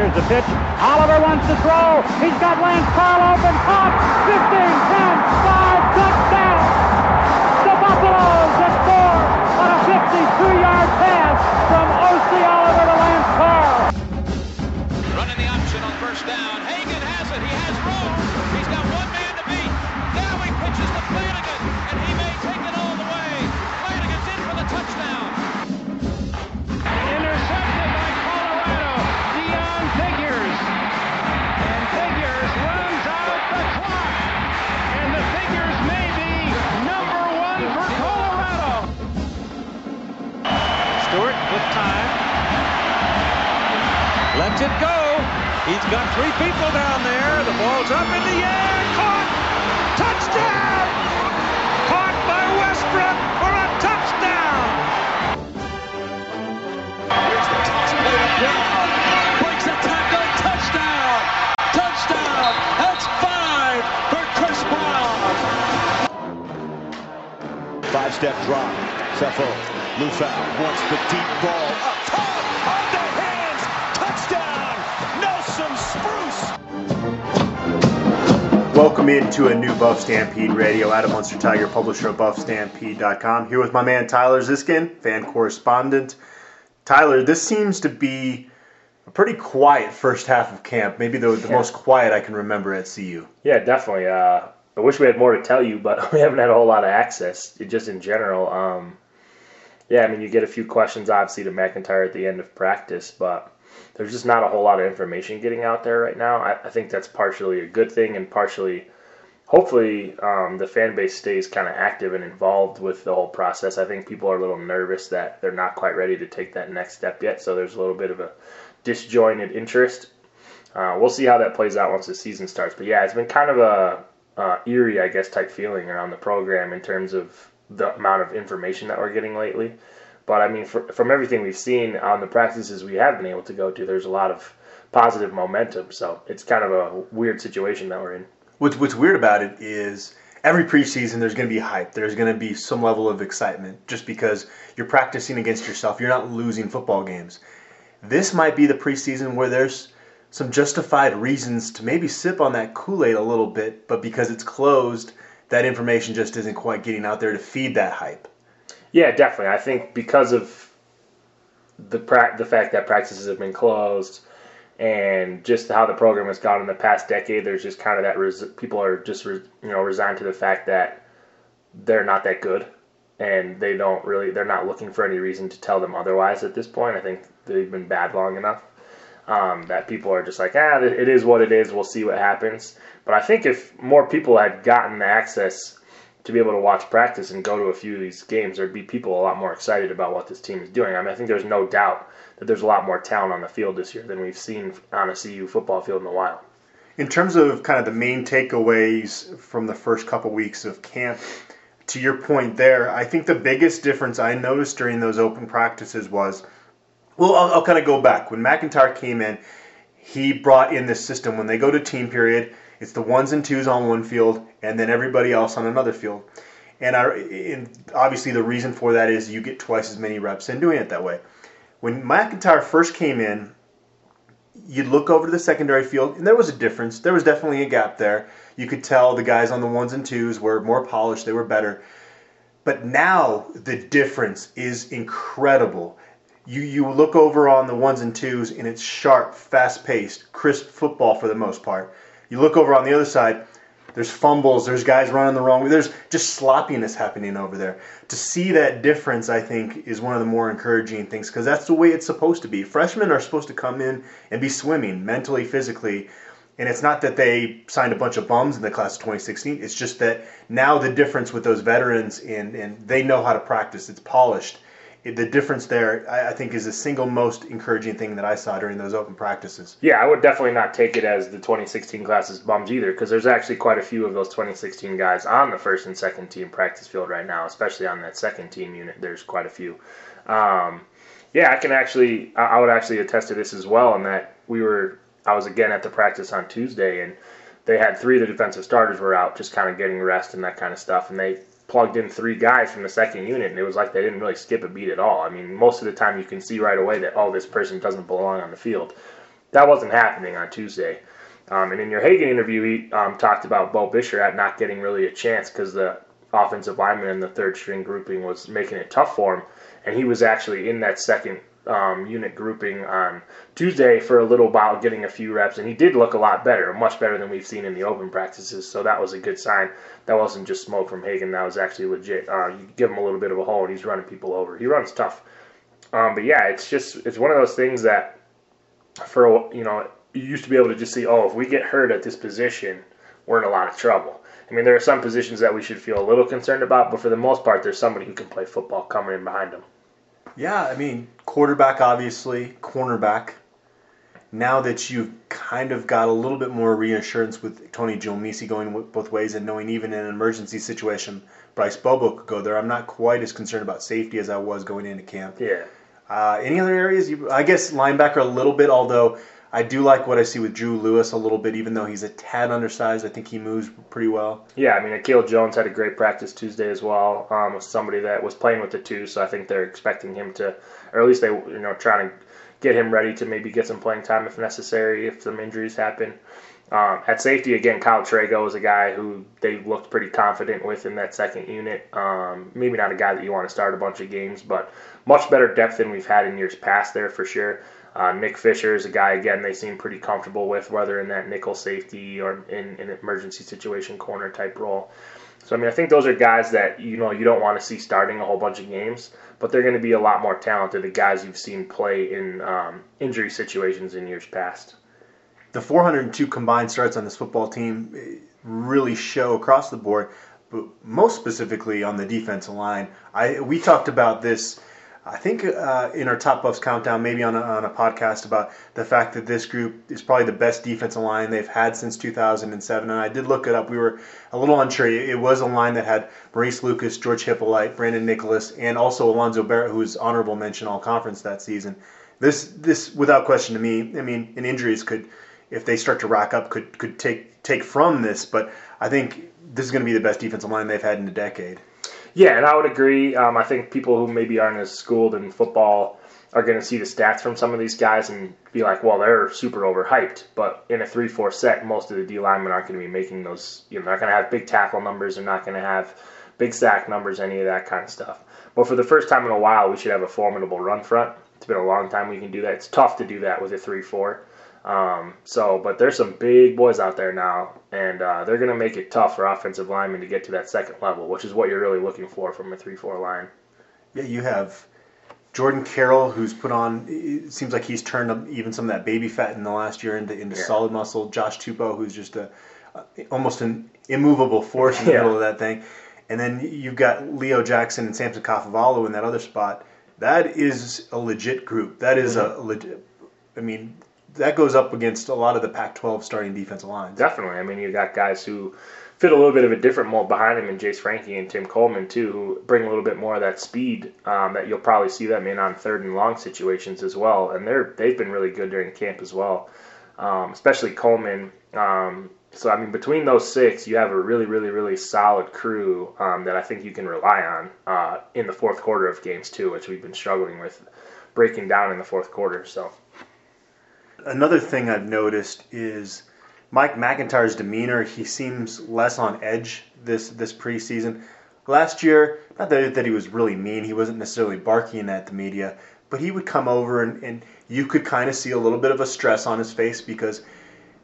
Here's the pitch. Oliver wants to throw. He's got Lance Carl open. Caught. 15, 10, 5, touchdown. The Buffaloes at four on a 52-yard pass from O.C. Oliver He's got three people down there. The ball's up in the air. Caught. Touchdown. Caught by Westbrook for a touchdown. Here's the toss play to Brown. Breaks the tackle. Touchdown. Touchdown. That's five for Chris Brown. Five step drop. Sefo. Liufau wants the deep ball. Welcome into a new Buff Stampede Radio. Adam Munsterteiger, publisher of BuffStampede.com. Here with my man Tyler Ziskin, fan correspondent. Tyler, this seems to be a pretty quiet first half of camp. Maybe the, the Yeah. most quiet I can remember at CU. Yeah, definitely. Uh, I wish we had more to tell you, but we haven't had a whole lot of access, just in general. Um, yeah, I mean, you get a few questions, obviously, to MacIntyre at the end of practice, but there's just not a whole lot of information getting out there right now. I, I think that's partially a good thing, and partially, hopefully, um, the fan base stays kind of active and involved with the whole process. I think people are a little nervous that they're not quite ready to take that next step yet, so there's a little bit of a disjointed interest. Uh, we'll see how that plays out once the season starts. But yeah, it's been kind of a uh, eerie, I guess, type feeling around the program in terms of the amount of information that we're getting lately. But I mean, for, from everything we've seen on the practices we have been able to go to, there's a lot of positive momentum. So it's kind of a weird situation that we're in. What's, what's weird about it is every preseason there's going to be hype. There's going to be some level of excitement just because you're practicing against yourself. You're not losing football games. This might be the preseason where there's some justified reasons to maybe sip on that Kool Aid a little bit, but because it's closed, that information just isn't quite getting out there to feed that hype. Yeah, definitely. I think because of the pra- the fact that practices have been closed and just how the program has gone in the past decade, there's just kind of that res- people are just re- you know resigned to the fact that they're not that good and they don't really they're not looking for any reason to tell them otherwise at this point. I think they've been bad long enough um, that people are just like, ah, it is what it is. We'll see what happens. But I think if more people had gotten access to be able to watch practice and go to a few of these games, there'd be people a lot more excited about what this team is doing. I mean, I think there's no doubt that there's a lot more talent on the field this year than we've seen on a CU football field in a while. In terms of kind of the main takeaways from the first couple weeks of camp, to your point there, I think the biggest difference I noticed during those open practices was, well, I'll, I'll kind of go back. When MacIntyre came in, he brought in this system. When they go to team period, it's the ones and twos on one field, and then everybody else on another field. And, I, and obviously, the reason for that is you get twice as many reps in doing it that way. When MacIntyre first came in, you'd look over to the secondary field, and there was a difference. There was definitely a gap there. You could tell the guys on the ones and twos were more polished, they were better. But now the difference is incredible. You you look over on the ones and twos, and it's sharp, fast paced, crisp football for the most part. You look over on the other side, there's fumbles, there's guys running the wrong way, there's just sloppiness happening over there. To see that difference, I think, is one of the more encouraging things because that's the way it's supposed to be. Freshmen are supposed to come in and be swimming mentally, physically. And it's not that they signed a bunch of bums in the class of 2016. It's just that now the difference with those veterans and, and they know how to practice. It's polished. The difference there, I, I think, is the single most encouraging thing that I saw during those open practices. Yeah, I would definitely not take it as the 2016 class is bums either, because there's actually quite a few of those 2016 guys on the first and second team practice field right now, especially on that second team unit. There's quite a few. Um, yeah, I can actually, I would actually attest to this as well, in that we were, I was again at the practice on Tuesday, and they had three of the defensive starters were out, just kind of getting rest and that kind of stuff, and they plugged in three guys from the second unit, and it was like they didn't really skip a beat at all. I mean, most of the time you can see right away that oh, this person doesn't belong on the field. that wasn't happening on Tuesday. Um, and in your Hagan interview, he um, talked about Beau Bisharat not getting really a chance because the offensive lineman in the third string grouping was making it tough for him. And he was actually in that second um, unit grouping on Tuesday for a little while, getting a few reps, and he did look a lot better, much better than we've seen in the open practices. So that was a good sign. That wasn't just smoke from Hagan. That was actually legit. Uh, you give him a little bit of a hole, and he's running people over. He runs tough. Um, but yeah, it's just it's one of those things that for you know you used to be able to just see, oh, if we get hurt at this position, we're in a lot of trouble. I mean, there are some positions that we should feel a little concerned about, but for the most part, there's somebody who can play football coming in behind them. Yeah, I mean, quarterback, obviously, cornerback. Now that you've kind of got a little bit more reassurance with Tony Giomisi going both ways and knowing even in an emergency situation, Bryce Bobo could go there, I'm not quite as concerned about safety as I was going into camp. Yeah. Uh, any other areas? You, I guess linebacker a little bit, although I do like what I see with Drew Lewis a little bit, even though he's a tad undersized. I think he moves pretty well. Yeah, I mean, Akil Jones had a great practice Tuesday as well. Um, with somebody that was playing with the two, so I think they're expecting him to, or at least they, you know, trying to get him ready to maybe get some playing time if necessary, if some injuries happen. Um, at safety, again, Kyle Trego is a guy who they looked pretty confident with in that second unit. Um, maybe not a guy that you want to start a bunch of games, but much better depth than we've had in years past there for sure. Uh, Nick Fisher is a guy, again, they seem pretty comfortable with, whether in that nickel safety or in an emergency situation corner type role. So, I mean, I think those are guys that, you know, you don't want to see starting a whole bunch of games, but they're going to be a lot more talented than guys you've seen play in um, injury situations in years past. The 402 combined starts on this football team eh, really show across the board, but most specifically on the defensive line. I We talked about this I think uh, in our top buffs countdown, maybe on a, on a podcast about the fact that this group is probably the best defensive line they've had since 2007. And I did look it up. We were a little unsure. It was a line that had Maurice Lucas, George Hypolite, Brandon Nicholas, and also Alonzo Barrett, who was honorable mention all conference that season. This, this, without question, to me, I mean, in injuries could, if they start to rack up, could could take take from this. But I think this is going to be the best defensive line they've had in a decade. Yeah, and I would agree. Um, I think people who maybe aren't as schooled in football are going to see the stats from some of these guys and be like, well, they're super overhyped. But in a 3 4 set, most of the D linemen aren't going to be making those, you know, they're not going to have big tackle numbers, they're not going to have big sack numbers, any of that kind of stuff. But for the first time in a while, we should have a formidable run front. It's been a long time we can do that. It's tough to do that with a 3 4. Um, so, but there's some big boys out there now, and uh, they're going to make it tough for offensive linemen to get to that second level, which is what you're really looking for from a three-four line. Yeah, you have Jordan Carrell, who's put on. It seems like he's turned even some of that baby fat in the last year into into yeah. solid muscle. Josh Tupou, who's just a, almost an immovable force in the yeah. middle of that thing, and then you've got Leo Jackson and Samson Kafovalu in that other spot. That is a legit group. That is mm-hmm. a legit. I mean, that goes up against a lot of the Pac-12 starting defensive lines. Definitely. I mean, you've got guys who fit a little bit of a different mold behind him, and Jase Franke and Tim Coleman too, who bring a little bit more of that speed um, that you'll probably see them in on third and long situations as well. And they're they've been really good during camp as well, um, especially Coleman. Um, so I mean, between those six, you have a really, really, really solid crew um, that I think you can rely on uh, in the fourth quarter of games too, which we've been struggling with breaking down in the fourth quarter. So another thing I've noticed is Mike MacIntyre's demeanor. He seems less on edge this this preseason. Last year, not that, that he was really mean. He wasn't necessarily barking at the media, but he would come over and, and you could kind of see a little bit of a stress on his face because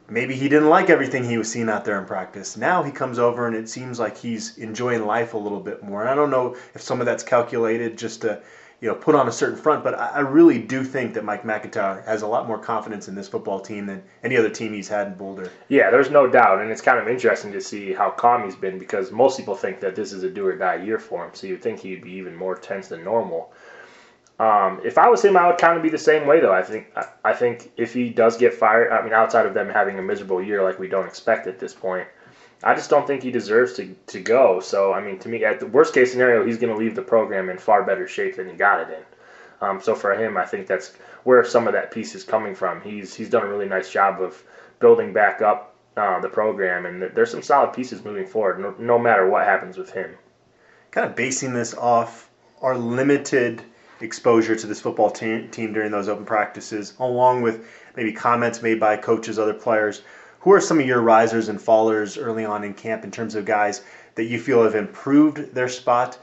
maybe he didn't like everything he was seeing out there in practice. Now he comes over and it seems like he's enjoying life a little bit more. And I don't know if some of that's calculated just to you know, put on a certain front. But I, really do think that Mike MacIntyre has a lot more confidence in this football team than any other team he's had in Boulder. Yeah, there's no doubt, and it's kind of interesting to see how calm he's been because most people think that this is a do or die year for him. So you'd think he'd be even more tense than normal. Um, if I was him, I would kind of be the same way, though. I think I think if he does get fired, I mean, outside of them having a miserable year like we don't expect at this point, I just don't think he deserves to, to go. So, I mean, to me, at the worst case scenario, he's going to leave the program in far better shape than he got it in. Um, so for him, I think that's where some of that peace is coming from. He's he's done a really nice job of building back up uh, the program, and there's some solid pieces moving forward, no, no matter what happens with him. Kind of basing this off our limited exposure to this football te- team during those open practices, along with maybe comments made by coaches, other players. Who are some of your risers and fallers early on in camp in terms of guys that you feel have improved their spot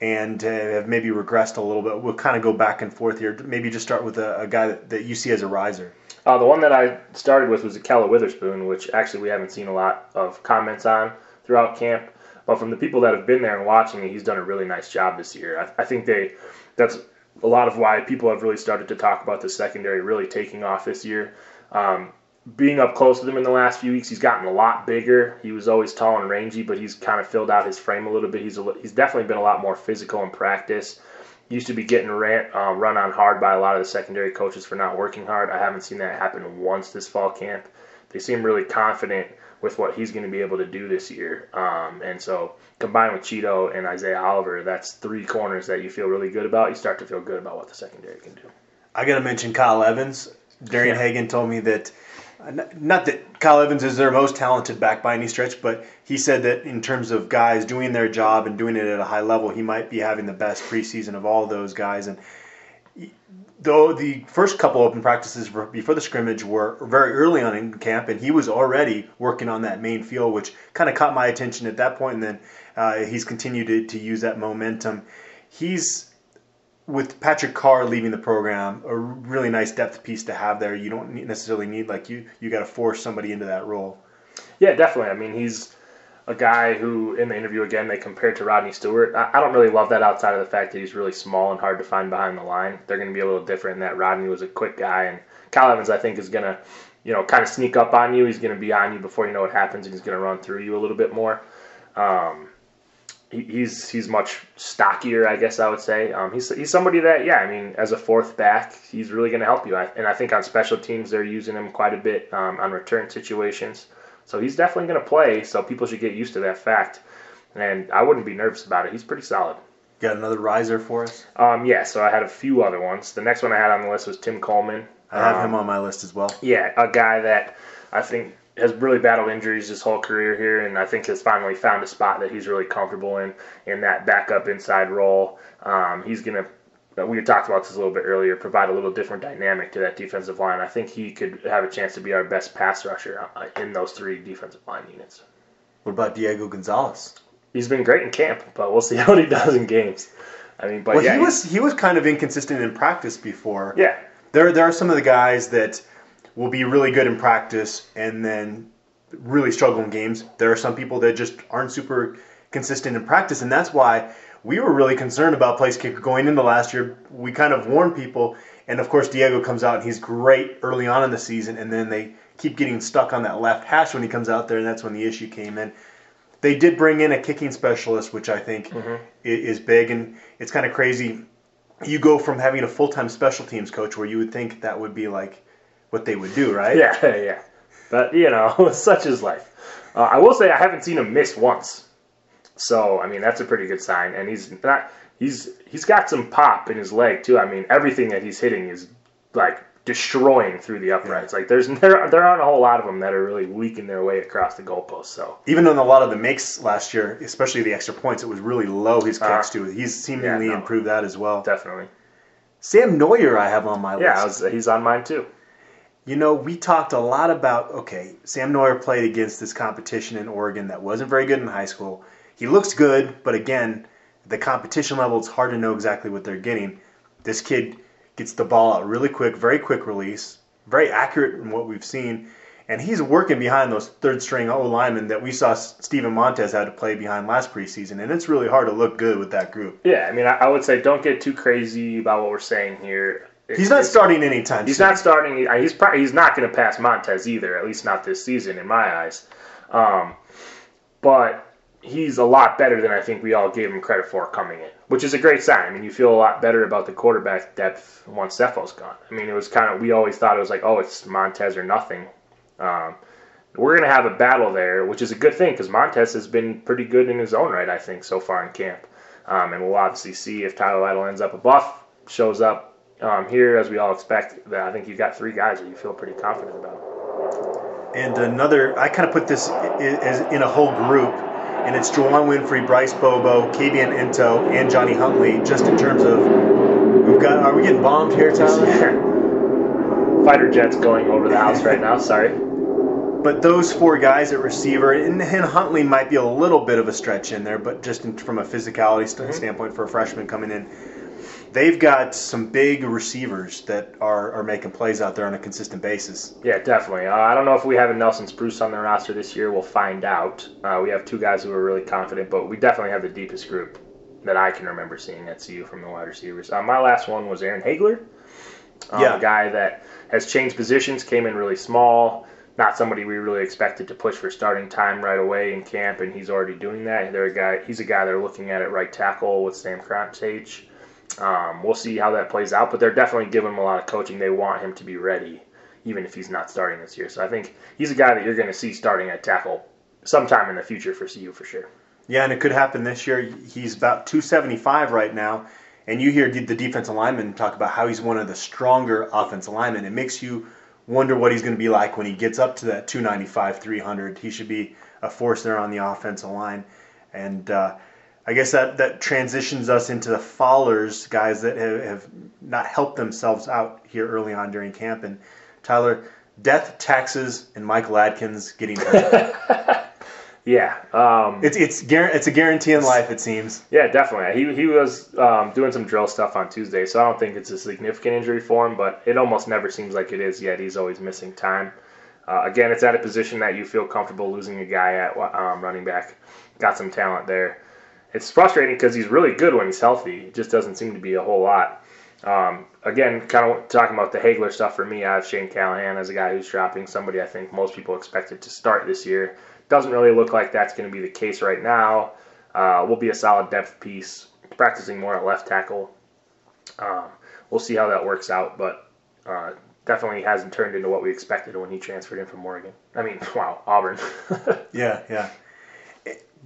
and uh, have maybe regressed a little bit? We'll kind of go back and forth here. Maybe just start with a, a guy that, that you see as a riser. Uh, the one that I started with was Ahkello Witherspoon, which actually we haven't seen a lot of comments on throughout camp. But from the people that have been there and watching it, he's done a really nice job this year. I, I think they that's a lot of why people have really started to talk about the secondary really taking off this year. Um, being up close to him in the last few weeks, he's gotten a lot bigger. He was always tall and rangy, but he's kind of filled out his frame a little bit. He's a, he's definitely been a lot more physical in practice used to be getting ran, uh, run on hard by a lot of the secondary coaches for not working hard. I haven't seen that happen once this fall camp. They seem really confident with what he's going to be able to do this year. Um, and so combined with Chido and Isaiah Oliver, that's three corners that you feel really good about. You start to feel good about what the secondary can do. I got to mention Kyle Evans. Darian Yeah. Hagan told me that not that Kyle Evans is their most talented back by any stretch, but he said that in terms of guys doing their job and doing it at a high level, he might be having the best preseason of all those guys. And though the first couple open practices before the scrimmage were very early on in camp, and he was already working on that main field, which kind of caught my attention at that point. And then uh, he's continued to, to use that momentum. He's with Patrick Carr leaving the program, a really nice depth piece to have there. You don't necessarily need like you you got to force somebody into that role. Yeah, definitely. I mean, he's a guy who, in the interview again, they compared to Rodney Stewart. I, don't really love that outside of the fact that he's really small and hard to find behind the line. They're going to be a little different in that Rodney was a quick guy, and Kyle Evans, I think, is going to, you know, kind of sneak up on you. He's going to be on you before you know what happens, and he's going to run through you a little bit more. Um, he's he's much stockier, I guess I would say. Um, he's he's somebody that, yeah, I mean, as a fourth back, he's really going to help you. I, and I think on special teams, they're using him quite a bit um, on return situations. So he's definitely going to play. So people should get used to that fact. And I wouldn't be nervous about it. He's pretty solid. Got another riser for us. Um, yeah. So I had a few other ones. The next one I had on the list was Tim Coleman. I have Um, him on my list as well. yeah, a guy that I think has really battled injuries his whole career here, and I think has finally found a spot that he's really comfortable in in that backup inside role. Um, he's gonna. We talked about this a little bit earlier. Provide a little different dynamic to that defensive line. I think he could have a chance to be our best pass rusher uh, in those three defensive line units. What about Diego Gonzalez? He's been great in camp, but we'll see what he does in games. I mean, but Well, yeah, he was he was kind of inconsistent in practice before. yeah, There there are some of the guys that will be really good in practice and then really struggle in games. There are some people that just aren't super consistent in practice, and that's why we were really concerned about place kicker going into last year. We kind of warned people, and of course Diego comes out and he's great early on in the season, and then they keep getting stuck on that left hash when he comes out there, and that's when the issue came in. They did bring in a kicking specialist, which I think mm-hmm. i- is big, and it's kind of crazy. You go from having a full time special teams coach where you would think that would be like what they would do, right? Yeah, yeah. But you know, such is life. Uh, I will say I haven't seen him miss once, so I mean that's a pretty good sign. And he's not. He's he's got some pop in his leg too. I mean everything that he's hitting is like destroying through the uprights. Like there's there there aren't a whole lot of them that are really leaking their way across the goalpost. So Even on a lot of the makes last year, especially the extra points, it was really low. His Uh, too. He's seemingly yeah, no. improved that as well. definitely, Sam Noyer, I have on my yeah, list. was, he's on mine too. You know, we talked a lot about okay, Sam Noyer played against this competition in Oregon that wasn't very good in high school. He looks good, but again, the competition level, it's hard to know exactly what they're getting. This kid gets the ball out really quick, very quick release, very accurate in what we've seen, and he's working behind those third string O linemen that we saw Steven Montez had to play behind last preseason, and it's really hard to look good with that group. Yeah, I mean I would say don't get too crazy about what we're saying here. He's not starting anytime He's soon. not starting. He's probably he's not going to pass Montez either. At least not this season, in my eyes. Um, but he's a lot better than I think we all gave him credit for coming in, which is a great sign. I mean, you feel a lot better about the quarterback depth once Sefo's gone. I mean, it was kind of we always thought it was like, oh, it's Montez or nothing. Um, we're going to have a battle there, which is a good thing because Montez has been pretty good in his own right, I think, so far in camp. Um, and we'll obviously see if Tyler Lytle ends up a buff, shows up um, here as we all expect. That I think you've got three guys that you feel pretty confident about. And another, I kind of put this i- i- as in a whole group, and it's Juwann Winfree, Bryce Bobo, Kabion Ento, and Johnny Huntley, just in terms of We've got. Are we getting bombed here, Tyler? Fighter jets going over the house right now. Sorry. But those four guys at receiver, and, and Huntley might be a little bit of a stretch in there, but just in, from a physicality st- standpoint for a freshman coming in, they've got some big receivers that are, are making plays out there on a consistent basis. Yeah, definitely. Uh, I don't know if we have a Nelson Spruce on the roster this year. We'll find out. Uh, we have two guys who are really confident, but we definitely have the deepest group that I can remember seeing at CU from the wide receivers. Uh, my last one was Aaron Haigler. Um, Yeah. A guy that has changed positions, came in really small, not somebody we really expected to push for starting time right away in camp, and he's already doing that. They're a guy. He's a guy they're looking at at right tackle with Sam Kronshage. Um, we'll see how that plays out, but they're definitely giving him a lot of coaching. They want him to be ready, even if he's not starting this year. So I think he's a guy that you're going to see starting at tackle sometime in the future for CU for sure. Yeah, and it could happen this year. He's about 275 right now, and you hear the defensive lineman talk about how he's one of the stronger offensive linemen. It makes you wonder what he's going to be like when he gets up to that 295, 300. He should be a force there on the offensive line, and uh, I guess that that transitions us into the Fowlers guys that have, have not helped themselves out here early on during camp. And Tyler, death, taxes, and Michael Adkins getting hurt. Yeah, um, it's it's it's a guarantee in life, it seems. Yeah, definitely. He, he was um, doing some drill stuff on Tuesday, so I don't think it's a significant injury for him, but it almost never seems like it is yet. He's always missing time. Uh, again, it's at a position that you feel comfortable losing a guy at um, running back. Got some talent there. It's frustrating because he's really good when he's healthy. It just doesn't seem to be a whole lot. Um, again, kind of talking about the Haigler stuff for me, I have Shane Callahan as a guy who's dropping somebody I think most people expected to start this year. Doesn't really look like that's going to be the case right now. Uh, will be a solid depth piece, practicing more at left tackle. Um, we'll see how that works out, but uh, definitely hasn't turned into what we expected when he transferred in from Oregon. I mean, wow, Auburn. Yeah, yeah.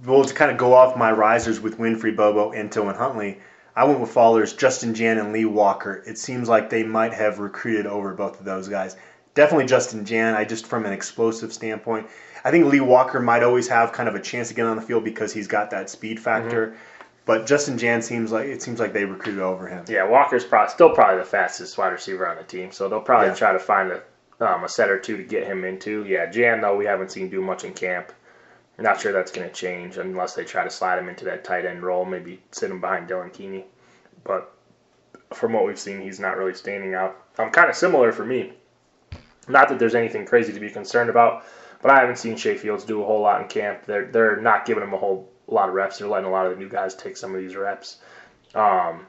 Well, to kind of go off my risers with Winfree, Bobo, Ento, and Huntley, I went with Fallers, Justin Jan, and Lee Walker. It seems like they might have recruited over both of those guys. Definitely Justin Jan. I just from an explosive standpoint, I think Lee Walker might always have kind of a chance to get on the field because he's got that speed factor. But Justin Jan seems like it seems like they recruited over him. Yeah, Walker's pro- still probably the fastest wide receiver on the team, so they'll probably Yeah. try to find a, um, a set or two to get him into. Yeah, Jan, though, we haven't seen do much in camp. Not sure that's going to change unless they try to slide him into that tight end role, maybe sit him behind Dylan Keeney. But from what we've seen, he's not really standing out. Um, kind of similar for me. Not that there's anything crazy to be concerned about, but I haven't seen Shay Fields do a whole lot in camp. They're they're not giving him a whole lot of reps. They're letting a lot of the new guys take some of these reps. Um,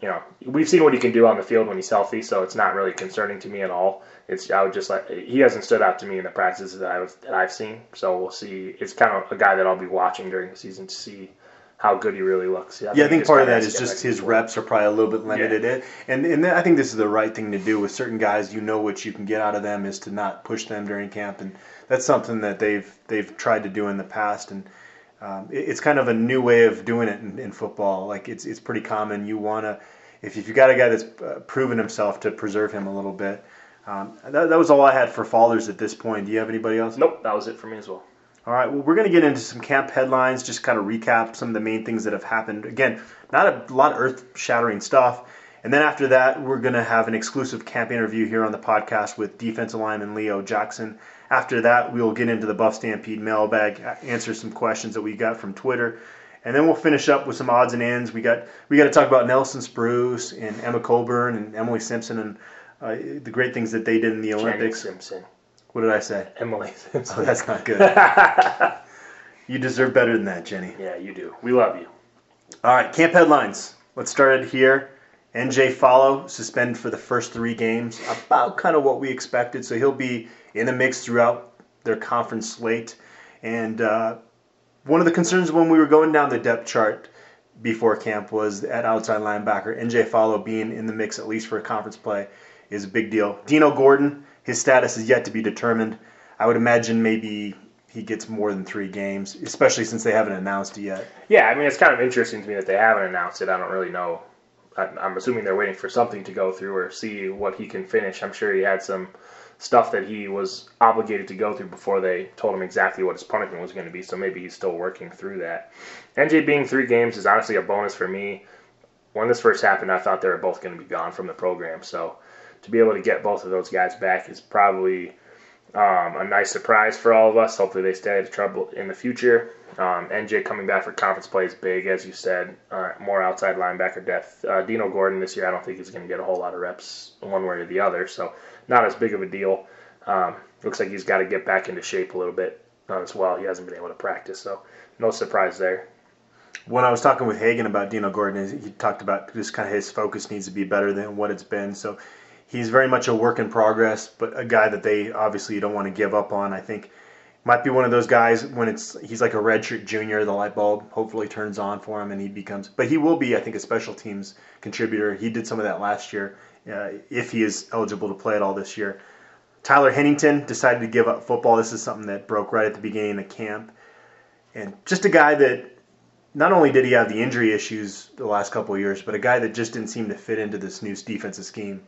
you know, we've seen what he can do on the field when he's healthy, so it's not really concerning to me at all. It's I would just like he hasn't stood out to me in the practices that I've that I've seen. So we'll see. It's kind of a guy that I'll be watching during the season to see how good he really looks. Yeah, I think he just part of that is just his reps are probably a little bit limited. It And and I think this is the right thing to do with certain guys. You know what you can get out of them is to not push them during camp, and that's something that they've they've tried to do in the past. And um, it- it's kind of a new way of doing it in, in football. Like it's it's pretty common. You want to if if you got a guy that's uh, proven himself to preserve him a little bit. Um, that, that was all I had for Fallers at this point. Do you have anybody else? Nope, that was it for me as well. All right, well, we're going to get into some camp headlines, just kind of recap some of the main things that have happened. Again, not a lot of earth shattering stuff. And then after that, we're going to have an exclusive camp interview here on the podcast with defensive lineman Leo Jackson. After that, we'll get into the Buff Stampede mailbag, answer some questions that we got from Twitter. And then we'll finish up with some odds and ends. We got we got to talk about Nelson Spruce and Emma Coburn and Emily Simpson and uh, the great things that they did in the Jenny Olympics. Simpson, What did I say? Emily Simpson. Oh, that's not good. you deserve better than that, Jenny. yeah, you do. We love you. All right, camp headlines. Let's start it here. NJ Falo suspended for the first three games, about kind of what we expected. So he'll be in the mix throughout their conference slate. And uh, one of the concerns when we were going down the depth chart before camp was at outside linebacker. NJ Falo being in the mix at least for a conference play is a big deal. Dino Gordon, his status is yet to be determined. I would imagine maybe he gets more than three games, especially since they haven't announced it yet. Yeah, I mean, it's kind of interesting to me that they haven't announced it. I don't really know. I'm assuming they're waiting for something to go through or see what he can finish. I'm sure he had some stuff that he was obligated to go through before they told him exactly what his punishment was going to be. So maybe he's still working through that. NJ being three games is honestly a bonus for me. when this first happened, I thought they were both going to be gone from the program. So to be able to get both of those guys back is probably um, a nice surprise for all of us. Hopefully, they stay out of trouble in the future. Um, NJ coming back for conference play is big, as you said. Uh, more outside linebacker depth. Uh, Dino Gordon this year, I don't think he's going to get a whole lot of reps one way or the other, so not as big of a deal. Um, looks like he's got to get back into shape a little bit uh, as well. He hasn't been able to practice, so no surprise there. When I was talking with Hagan about Dino Gordon, he talked about just kind of his focus needs to be better than what it's been. So he's very much a work in progress, but a guy that they obviously don't want to give up on. I think might be one of those guys when it's he's like a redshirt junior, the light bulb hopefully turns on for him and he becomes. But he will be, I think, a special teams contributor. He did some of that last year, uh, if he is eligible to play at all this year. Tyler Henington decided to give up football. This is something that broke right at the beginning of camp, and just a guy that not only did he have the injury issues the last couple years, but a guy that just didn't seem to fit into this new defensive scheme.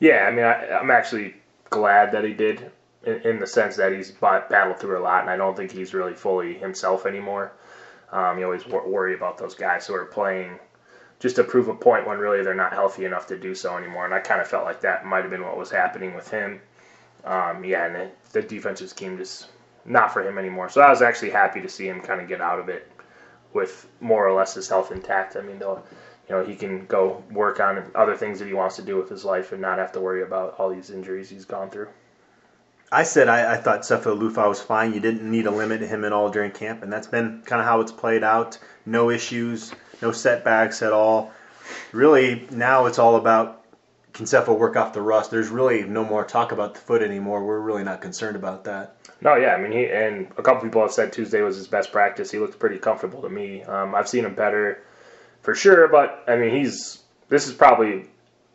Yeah, I mean, I, I'm actually glad that he did in, in the sense that he's battled through a lot, and I don't think he's really fully himself anymore. Um, you always wor- worry about those guys who are playing just to prove a point when really they're not healthy enough to do so anymore. And I kind of felt like that might have been what was happening with him. Um, yeah, and the, the defensive scheme just not for him anymore. So I was actually happy to see him kind of get out of it with more or less his health intact. I mean, though, you know, he can go work on other things that he wants to do with his life and not have to worry about all these injuries he's gone through. I said I, I thought Sefo Liufau was fine. You didn't need to limit him at all during camp, and that's been kind of how it's played out. No issues, no setbacks at all. Really, now it's all about can Sefo work off the rust. There's really no more talk about the foot anymore. We're really not concerned about that. No, yeah, I mean, he and a couple people have said Tuesday was his best practice. He looked pretty comfortable to me. Um, I've seen him better for sure, but I mean, he's this is probably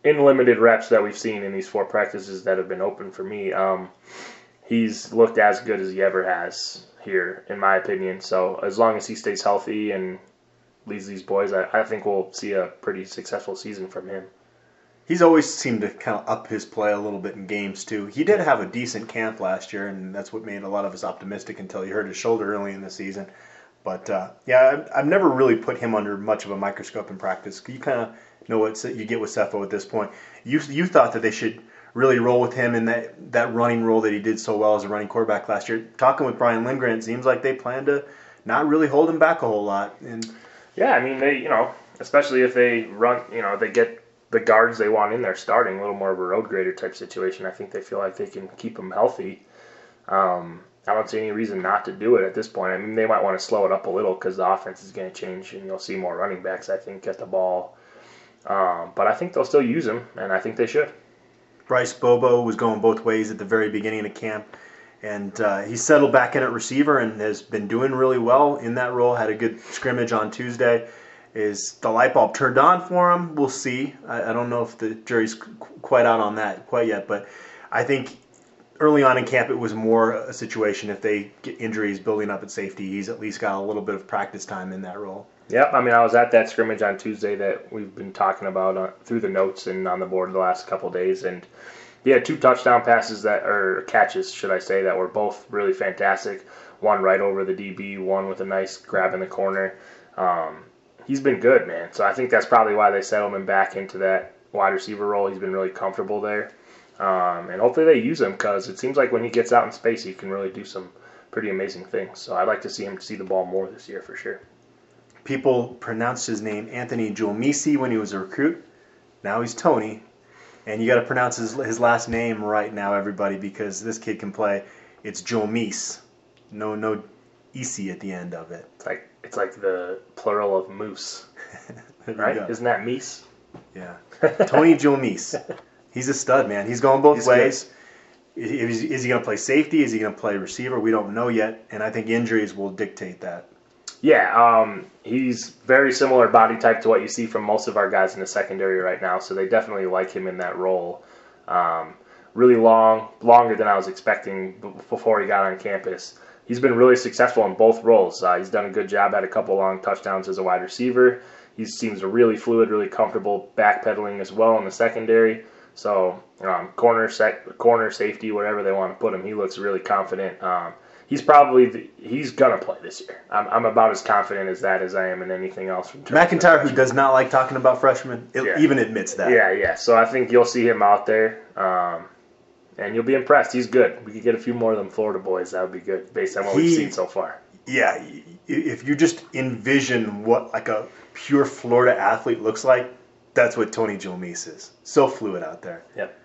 in limited reps that we've seen in these four practices that have been open for me. Um, he's looked as good as he ever has here, in my opinion. So as long as he stays healthy and leads these boys, I, I think we'll see a pretty successful season from him. He's always seemed to kind of up his play a little bit in games too. He did have a decent camp last year, and that's what made a lot of us optimistic until he hurt his shoulder early in the season. But uh, yeah, I've, never really put him under much of a microscope in practice. You kind of know what you get with Sefo at this point. You you thought that they should really roll with him in that that running role that he did so well as a running quarterback last year. Talking with Brian Lindgren, it seems like they plan to not really hold him back a whole lot. And yeah, I mean they you know especially if they run you know they get the guards they want in there starting, a little more of a road grader type situation. I think they feel like they can keep him healthy. Um, I don't see any reason not to do it at this point. I mean, they might want to slow it up a little because the offense is going to change, and you'll see more running backs. I think get the ball, um, but I think they'll still use them, and I think they should. Bryce Bobo was going both ways at the very beginning of camp, and uh, he settled back in at receiver and has been doing really well in that role. Had a good scrimmage on Tuesday is the light bulb turned on for him? We'll see. I, I don't know if the jury's quite out on that quite yet, but I think early on in camp it was more a situation if they get injuries building up at safety, he's at least got a little bit of practice time in that role. Yep, I mean I was at that scrimmage on Tuesday that we've been talking about uh, through the notes and on the board the last couple days, and had two touchdown passes that or catches, should I say, that were both really fantastic. One right over the DB, one with a nice grab in the corner. Um, he's been good, man. So I think that's probably why they settled him back into that wide receiver role. He's been really comfortable there. Um, and hopefully they use him because it seems like when he gets out in space, he can really do some pretty amazing things. So I'd like to see him see the ball more this year for sure. People pronounced his name Anthony Juomisi when he was a recruit. Now he's Tony. And you got to pronounce his, his last name right now, everybody, because this kid can play. It's Julmisse. No, no Isi at the end of it. It's like it's like the plural of moose, right? Isn't that meese? Yeah, Tony Julmisse. He's a stud, man. He's going both He's ways. Is, is he going to play safety? Is he going to play receiver? We don't know yet, and I think injuries will dictate that. Yeah, um, he's very similar body type to what you see from most of our guys in the secondary right now. So they definitely like him in that role. Um, really long, longer than I was expecting before he got on campus he's been really successful in both roles. Uh, he's done a good job at a couple long touchdowns as a wide receiver. He seems really fluid, really comfortable backpedaling as well in the secondary. So um, corner, sec, corner, safety, whatever they want to put him, he looks really confident. Um, he's probably the, he's gonna play this year. I'm, I'm about as confident as that as I am in anything else. From MacIntyre, who does not like talking about freshmen, it Yeah. even admits that. Yeah, yeah. So I think you'll see him out there, um, and you'll be impressed. He's good. We could get a few more of them Florida boys. That would be good based on what He- we've seen so far. yeah, if you just envision what like a pure Florida athlete looks like, that's what Tony Julmisse is. So fluid out there. Yep.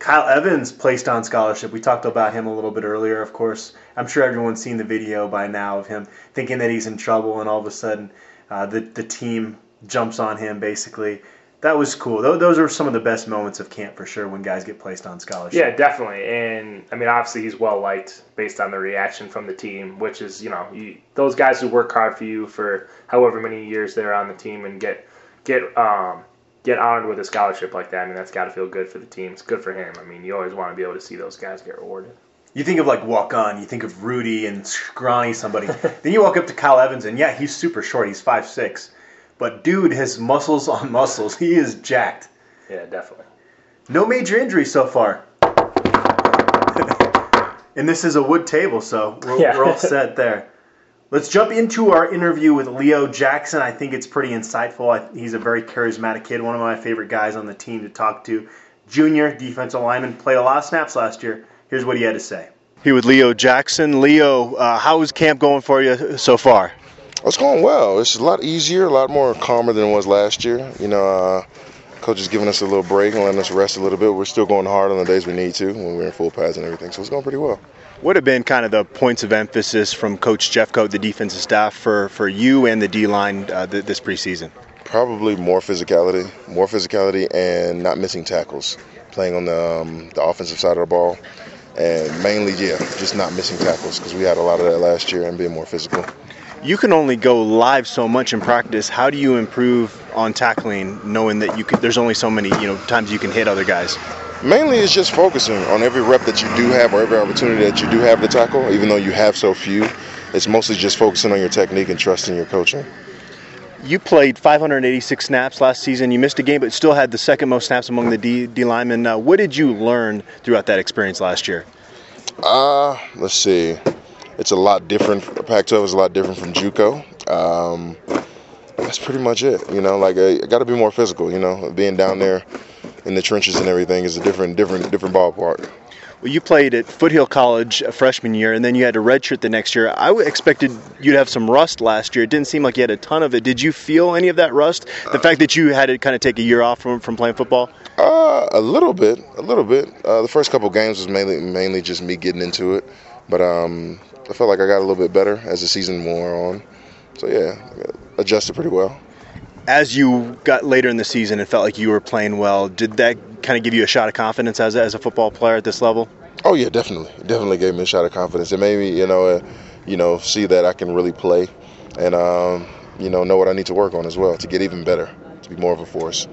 Kyle Evans placed on scholarship. We talked about him a little bit earlier, of course. I'm sure everyone's seen the video by now of him thinking that he's in trouble, and all of a sudden, uh, the the team jumps on him. Basically, that was cool. Tho- Those are some of the best moments of camp for sure when guys get placed on scholarship. Yeah, definitely. And I mean, obviously, he's well liked based on the reaction from the team, which is you know you, those guys who work hard for you for however many years they're on the team and get get um, get honored with a scholarship like that. I mean, that's got to feel good for the team. It's good for him. I mean, you always want to be able to see those guys get rewarded. You think of like walk on, you think of Rudy and scrawny somebody. then you walk up to Kyle Evans, and yeah, he's super short. He's five six, but dude has muscles on muscles. He is jacked. Yeah, definitely. No major injuries so far. and this is a wood table, so we're, Yeah. we're all set there. Let's jump into our interview with Leo Jackson. I think it's pretty insightful. I, he's a very charismatic kid, one of my favorite guys on the team to talk to. Junior defensive lineman, played a lot of snaps last year. Here's what he had to say. Here with Leo Jackson. Leo, uh, how is camp going for you so far? It's going well. It's a lot easier, a lot more calmer than it was last year. You know, uh, coach is giving us a little break and letting us rest a little bit. We're still going hard on the days we need to when we're in full pads and everything. So it's going pretty well. What have been kind of the points of emphasis from Coach Jeff Jeffcoat, the defensive staff, for, for you and the D line uh, th- this preseason? Probably more physicality, more physicality, and not missing tackles. Playing on the um, the offensive side of the ball, and mainly, yeah, just not missing tackles because we had a lot of that last year and being more physical. You can only go live so much in practice. How do you improve on tackling, knowing that you could, there's only so many you know times you can hit other guys? Mainly, it's just focusing on every rep that you do have or every opportunity that you do have to tackle, even though you have so few. It's mostly just focusing on your technique and trusting your coaching. You played 586 snaps last season. You missed a game, but still had the second most snaps among the D, D linemen. Uh, what did you learn throughout that experience last year? Uh, let's see. It's a lot different. Pac-12 is a lot different from JUCO. Um, that's pretty much it. You know, like I, I got to be more physical. You know, being down there in the trenches and everything is a different, different, different ballpark. Well, you played at Foothill College a freshman year, and then you had to redshirt the next year. I expected you'd have some rust last year. It didn't seem like you had a ton of it. Did you feel any of that rust? The fact that you had to kind of take a year off from, from playing football? Uh, a little bit, a little bit. Uh, the first couple games was mainly, mainly just me getting into it, but um, I felt like I got a little bit better as the season wore on. So yeah, adjusted pretty well. As you got later in the season and felt like you were playing well, did that kind of give you a shot of confidence as, as a football player at this level? Oh yeah, definitely, It definitely gave me a shot of confidence. It made me, you know, uh, you know, see that I can really play, and um, you know, know what I need to work on as well to get even better, to be more of a force.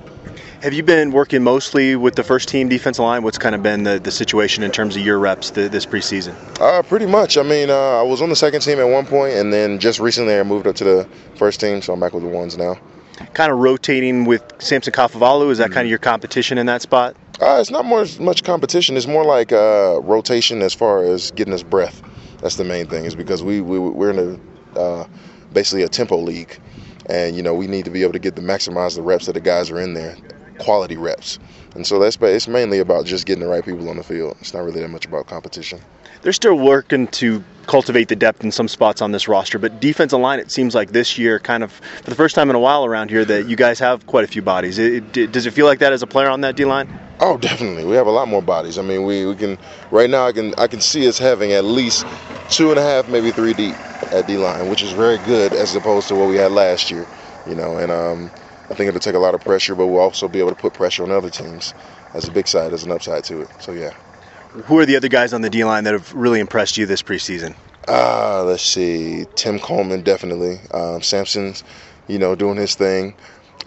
Have you been working mostly with the first team defensive line? What's kind of been the, the situation in terms of your reps th- this preseason? Uh, pretty much. I mean, uh, I was on the second team at one point, and then just recently I moved up to the first team, so I'm back with the ones now. Kind of rotating with Samson Kafovalu, is that kind of your competition in that spot? Uh, it's not more much competition. It's more like uh, rotation as far as getting us breath. That's the main thing. Is because we, we we're in a uh, basically a tempo league, and you know we need to be able to get the maximize the reps that the guys are in there, quality reps. And so that's it's mainly about just getting the right people on the field. It's not really that much about competition. They're still working to cultivate the depth in some spots on this roster, but defensive line, it seems like this year, kind of for the first time in a while around here, that you guys have quite a few bodies. It, it, does it feel like that as a player on that D line? Oh, definitely. We have a lot more bodies. I mean, we, we can right now. I can I can see us having at least two and a half, maybe three deep at D line, which is very good as opposed to what we had last year. You know, and um, I think it'll take a lot of pressure, but we'll also be able to put pressure on other teams. As a big side, as an upside to it. So yeah. Who are the other guys on the D line that have really impressed you this preseason? Uh, let's see. Tim Coleman definitely. Um, Sampson's, you know, doing his thing.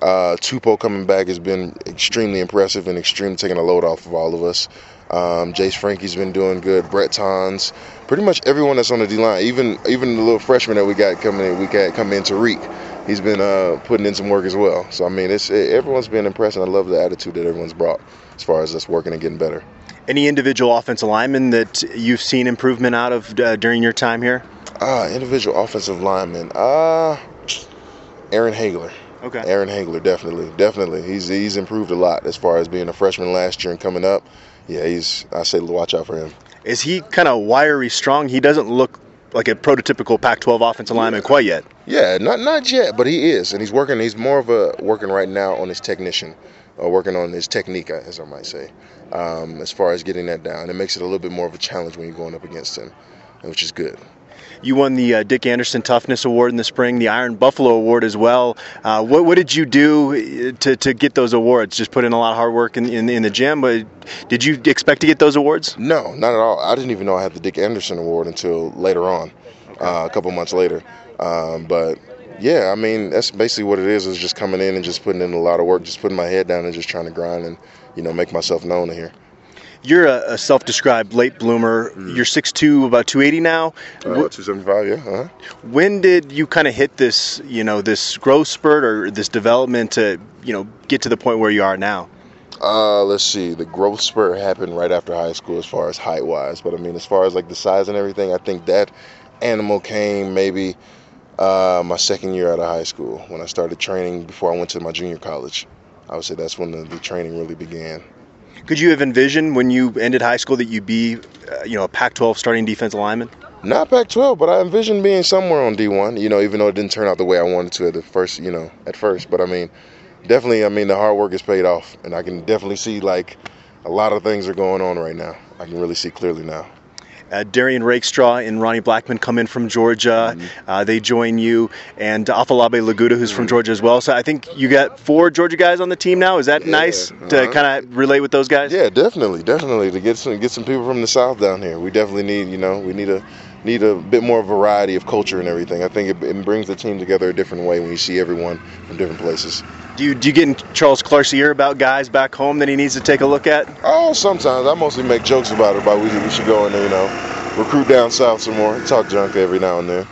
Uh, Tupou coming back has been extremely impressive and extremely taking a load off of all of us. Um, Jase Franke's been doing good. Brett Tonz, pretty much everyone that's on the D line, even even the little freshman that we got coming in, we got coming in Tariq. He's been uh, putting in some work as well. So I mean, it's it, everyone's been impressed, and I love the attitude that everyone's brought as far as us working and getting better. Any individual offensive lineman that you've seen improvement out of uh, during your time here? Uh, individual offensive lineman. Uh, Aaron Haigler. Okay. Aaron Haigler, definitely, definitely. He's he's improved a lot as far as being a freshman last year and coming up. Yeah, he's. I say watch out for him. Is he kind of wiry, strong? He doesn't look like a prototypical Pac-12 offensive lineman quite yet. Yeah, not not yet, but he is, and he's working. He's more of a working right now on his technician, uh, working on his technique, as I might say, um, as far as getting that down. It makes it a little bit more of a challenge when you're going up against him, which is good. You won the uh, Dick Anderson Toughness Award in the spring, the Iron Buffalo Award as well. Uh, what, what, did you do uh, to, to get those awards? Just put in a lot of hard work in, in, in, the gym, but did you expect to get those awards? No, not at all. I didn't even know I had the Dick Anderson Award until later on, uh, a couple months later. Um, but yeah, I mean that's basically what it is. Is just coming in and just putting in a lot of work, just putting my head down and just trying to grind and you know make myself known here. You're a, a self-described late bloomer. Mm. You're 6'2", about 280 now. Uh, 275, yeah. Uh-huh. When did you kind of hit this, you know, this growth spurt or this development to, you know, get to the point where you are now? Uh, let's see. The growth spurt happened right after high school, as far as height wise. But I mean, as far as like the size and everything, I think that animal came maybe uh, my second year out of high school when I started training before I went to my junior college. I would say that's when the, the training really began. Could you have envisioned when you ended high school that you'd be, uh, you know, a Pac-12 starting defensive lineman? Not Pac-12, but I envisioned being somewhere on D1. You know, even though it didn't turn out the way I wanted to at the first, you know, at first. But I mean, definitely, I mean, the hard work has paid off, and I can definitely see like a lot of things are going on right now. I can really see clearly now. Uh, Darian Rakestraw and Ronnie Blackman come in from Georgia. Mm-hmm. Uh, they join you, and Afolabi Laguda, who's mm-hmm. from Georgia as well. So I think you got four Georgia guys on the team now. Is that yeah. nice uh-huh. to kind of relate with those guys? Yeah, definitely, definitely to get some get some people from the South down here. We definitely need, you know, we need a need a bit more variety of culture and everything. I think it, it, brings the team together a different way when you see everyone from different places. Do you do you get in Charles Clark's ear about guys back home that he needs to take a look at? Oh, sometimes I mostly make jokes about it. About we, we should go and you know recruit down south some more. Talk junk every now and then.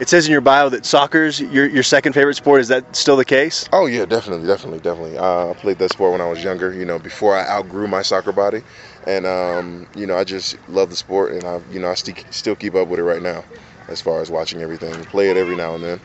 It says in your bio that soccer's your, your second favorite sport. Is that still the case? Oh yeah, definitely, definitely, definitely. Uh, I played that sport when I was younger. You know, before I outgrew my soccer body, and um, you know, I just love the sport, and I, you know, I st- still keep up with it right now as far as watching everything. Play it every now and then.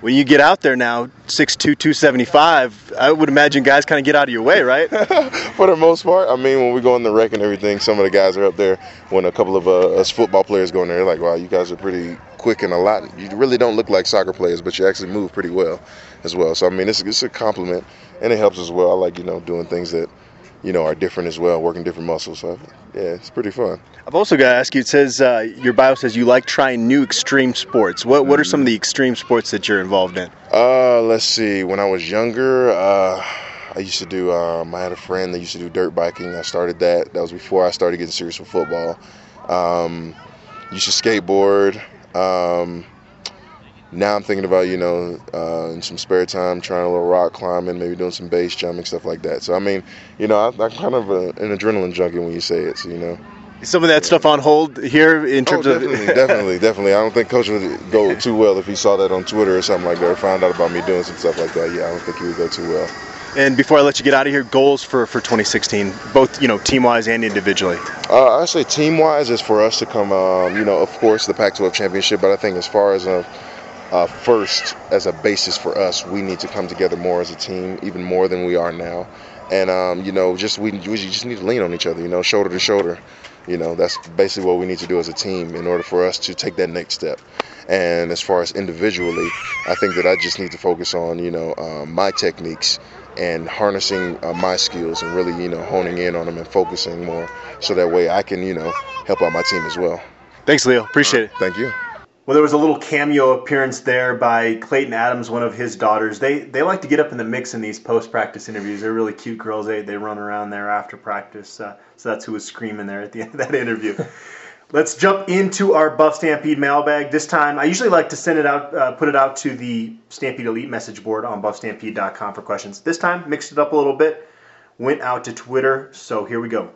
When you get out there now, 6'2", 275, I would imagine guys kind of get out of your way, right? For the most part. I mean, when we go in the rec and everything, some of the guys are up there. When a couple of uh, us football players go in there, like, wow, you guys are pretty quick and a lot. You really don't look like soccer players, but you actually move pretty well as well. So, I mean, it's, it's a compliment, and it helps as well. I like, you know, doing things that – you know, are different as well, working different muscles. So, yeah, it's pretty fun. I've also got to ask you. It says uh, your bio says you like trying new extreme sports. What What are some of the extreme sports that you're involved in? Uh, let's see. When I was younger, uh, I used to do. Um, I had a friend that used to do dirt biking. I started that. That was before I started getting serious with football. Um, used to skateboard. Um, now I'm thinking about, you know, uh, in some spare time, trying a little rock climbing, maybe doing some base jumping, stuff like that. So, I mean, you know, I, am kind of a, an adrenaline junkie when you say it. So, you know. Some of that yeah. stuff on hold here in terms oh, definitely, of. definitely, definitely. I don't think Coach would go too well if he saw that on Twitter or something like that, or found out about me doing some stuff like that. Yeah, I don't think he would go too well. And before I let you get out of here, goals for, for 2016, both you know team wise and individually. Uh, I say team wise is for us to come, um, you know, of course the Pac-12 championship, but I think as far as a uh, first as a basis for us. We need to come together more as a team, even more than we are now. And um, you know, just we, we just need to lean on each other. You know, shoulder to shoulder. You know, that's basically what we need to do as a team in order for us to take that next step. And as far as individually, I think that I just need to focus on you know um, my techniques and harnessing uh, my skills and really you know honing in on them and focusing more, so that way I can you know help out my team as well. Thanks, Leo. Appreciate it. Thank you. Well, there was a little cameo appearance there by Clayton Adams, one of his daughters. They they like to get up in the mix in these post practice interviews. They're really cute girls. They they run around there after practice. Uh, so that's who was screaming there at the end of that interview. Let's jump into our Buff Stampede mailbag. This time, I usually like to send it out, uh, put it out to the Stampede Elite message board on buffstampede.com for questions. This time, mixed it up a little bit, went out to Twitter. So here we go.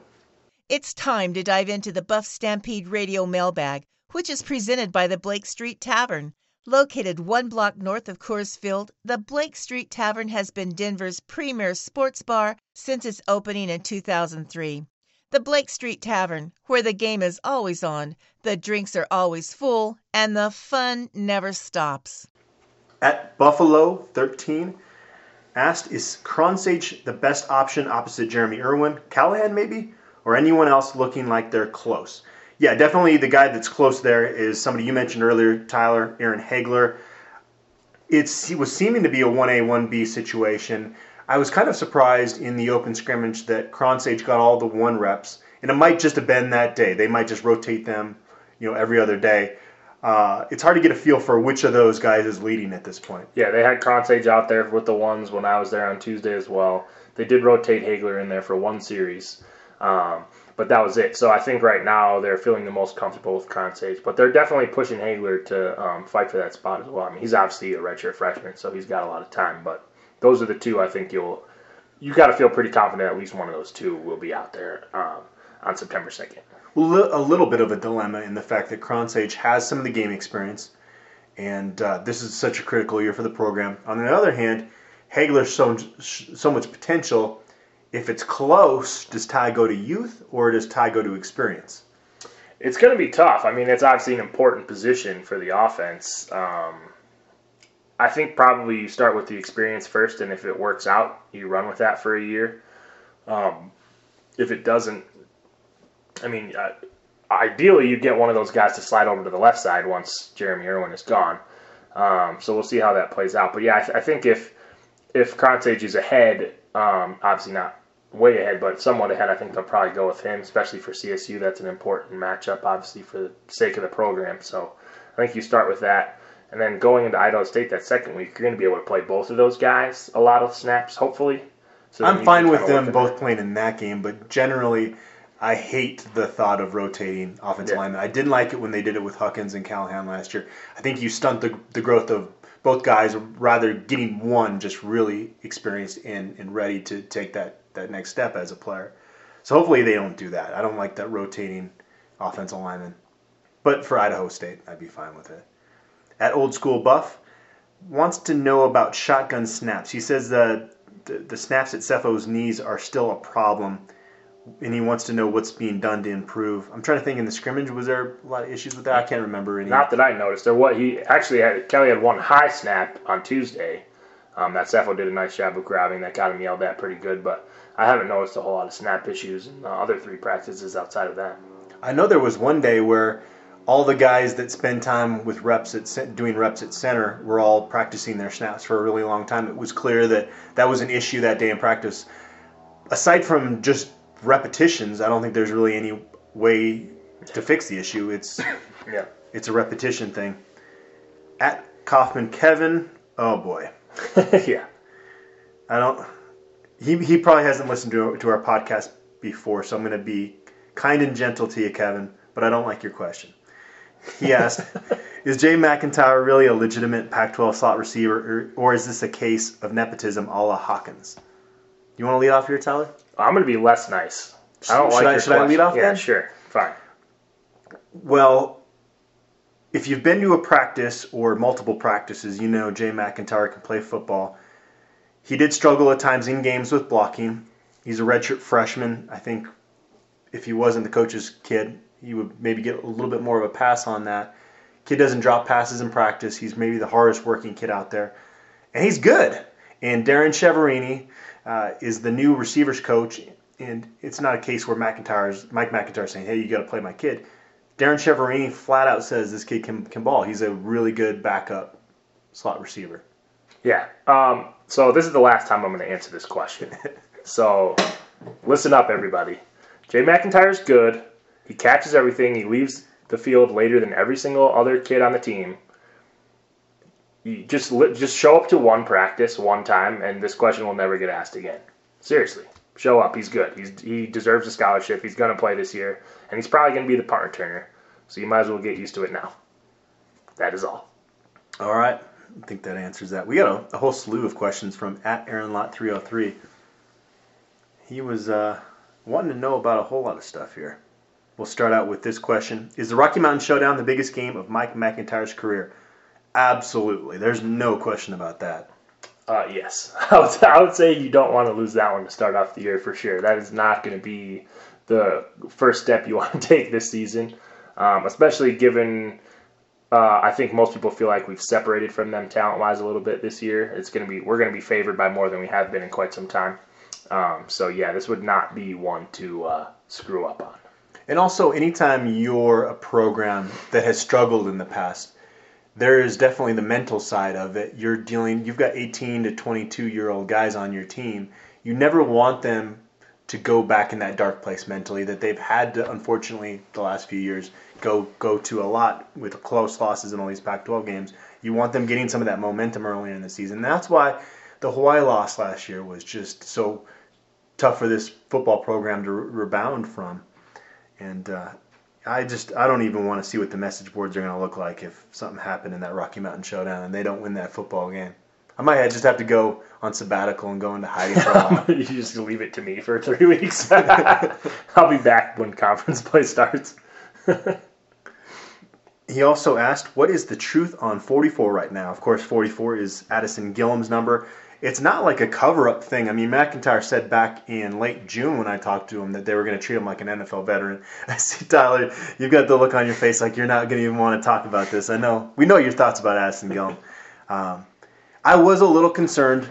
It's time to dive into the Buff Stampede radio mailbag which is presented by the Blake Street Tavern. Located one block north of Coors Field, the Blake Street Tavern has been Denver's premier sports bar since its opening in 2003. The Blake Street Tavern, where the game is always on, the drinks are always full, and the fun never stops. At Buffalo 13, asked is Kronshage the best option opposite Jeromy Irwin, Callahan maybe, or anyone else looking like they're close? Yeah, definitely the guy that's close there is somebody you mentioned earlier, Tyler Aaron Haigler. It's it was seeming to be a 1A 1B situation. I was kind of surprised in the open scrimmage that Kronshage got all the one reps, and it might just have been that day. They might just rotate them, you know, every other day. Uh, it's hard to get a feel for which of those guys is leading at this point. Yeah, they had Kronsage out there with the ones when I was there on Tuesday as well. They did rotate Haigler in there for one series, um, but that was it. So I think right now they're feeling the most comfortable with Kronshage, but they're definitely pushing Haigler to um, fight for that spot as well. I mean, he's obviously a redshirt freshman, so he's got a lot of time, but those are the two I think you'll you got to feel pretty confident at least one of those two will be out there um, on September second. A little bit of a dilemma in the fact that Kronshage has some of the game experience, and uh, this is such a critical year for the program. On the other hand, Haigler's so so much potential. If it's close, does Ty go to youth or does Ty go to experience? It's going to be tough. I mean, it's obviously an important position for the offense. Um, I think probably you start with the experience first, and if it works out, you run with that for a year. Um, if it doesn't, I mean, uh, ideally you get one of those guys to slide over to the left side once Jeromy Irwin is gone. Um, so we'll see how that plays out. But yeah, I, th- I think if if Kronshage is ahead, um, obviously not way ahead, but somewhat ahead, I think they'll probably go with him, especially for CSU. That's an important matchup, obviously, for the sake of the program. So I think you start with that. And then going into Idaho State that second week, you're going to be able to play both of those guys a lot of snaps, hopefully. So I'm fine with them both playing in that game, but generally, I hate the thought of rotating offensive yeah. linemen. I didn't like it when they did it with Huckins and Callahan last year. I think you stunt the, the growth of both guys, rather getting one just really experienced and, and ready to take that, that next step as a player. So hopefully they don't do that. I don't like that rotating offensive lineman. But for Idaho State, I'd be fine with it at Old School Buff wants to know about shotgun snaps. He says the, the, the snaps at Sefo's knees are still a problem, and he wants to know what's being done to improve. I'm trying to think in the scrimmage, was there a lot of issues with that? I can't remember any. Not that I noticed. There what he actually had. Kelley had one high snap on Tuesday. Um, that Sefo did a nice job of grabbing. That got him yelled at pretty good, but I haven't noticed a whole lot of snap issues in the uh, other three practices outside of that. I know there was one day where all the guys that spend time with reps at doing reps at center were all practicing their snaps for a really long time. It was clear that that was an issue that day in practice. Aside from just repetitions, I don't think there's really any way to fix the issue. It's yeah, it's a repetition thing. At Kaufman Kevin, oh boy, yeah, I don't. He he probably hasn't listened to to our podcast before, so I'm going to be kind and gentle to you, Kevin. But I don't like your question. He asked, "Is Jay MacIntyre really a legitimate Pac-12 slot receiver, or, or is this a case of nepotism, a la Hawkins?" You want to lead off here, Tyler? I'm going to be less nice. I don't should like I, your Should I lead off yeah, then? sure. Fine. Well, if you've been to a practice or multiple practices, you know Jay MacIntyre can play football. He did struggle at times in games with blocking. He's a redshirt freshman. I think if he wasn't the coach's kid, he would maybe get a little bit more of a pass on that. Kid doesn't drop passes in practice. He's maybe the hardest working kid out there, and he's good. And Darrin Chiaverini uh, is the new receivers coach, and it's not a case where MacIntyre's Mike MacIntyre saying, "Hey, you got to play my kid." Darrin Chiaverini flat out says this kid can can ball. He's a really good backup slot receiver. Yeah. Um, so this is the last time I'm going to answer this question. so listen up, everybody. Jay MacIntyre's good. He catches everything. He leaves the field later than every single other kid on the team. You just just show up to one practice one time, and this question will never get asked again. Seriously, show up. He's good. He's he deserves a scholarship. He's going to play this year, and he's probably going to be the punt returner. So you might as well get used to it now. That is all. All right. I think that answers that. We got a, a whole slew of questions from at Aaron Lot 303. He was uh, wanting to know about a whole lot of stuff here. We'll start out with this question Is the Rocky Mountain Showdown the biggest game of Mike MacIntyre's career? Absolutely. There's no question about that. Uh, yes. I would, I would say you don't want to lose that one to start off the year for sure. That is not going to be the first step you want to take this season, um, especially given. Uh, I think most people feel like we've separated from them talent wise a little bit this year. It's going to be we're going to be favored by more than we have been in quite some time. Um, so yeah, this would not be one to uh, screw up on. And also, anytime you're a program that has struggled in the past, there is definitely the mental side of it. You're dealing, you've got 18 to 22 year old guys on your team. You never want them to go back in that dark place mentally that they've had to, unfortunately, the last few years go go to a lot with close losses in all these Pac-12 games. You want them getting some of that momentum earlier in the season. That's why the Hawaii loss last year was just so tough for this football program to re- rebound from. And uh, I just I don't even want to see what the message boards are going to look like if something happened in that Rocky Mountain Showdown and they don't win that football game. I might just have to go on sabbatical and go into hiding for a while. you just leave it to me for three weeks. I'll be back when conference play starts. he also asked, "What is the truth on 44 right now?" Of course, 44 is Addison Gillam's number it's not like a cover up thing. I mean, MacIntyre said back in late June when I talked to him that they were going to treat him like an NFL veteran. I see, Tyler, you've got the look on your face like you're not going to even want to talk about this. I know. We know your thoughts about Addison Gillam. Um, I was a little concerned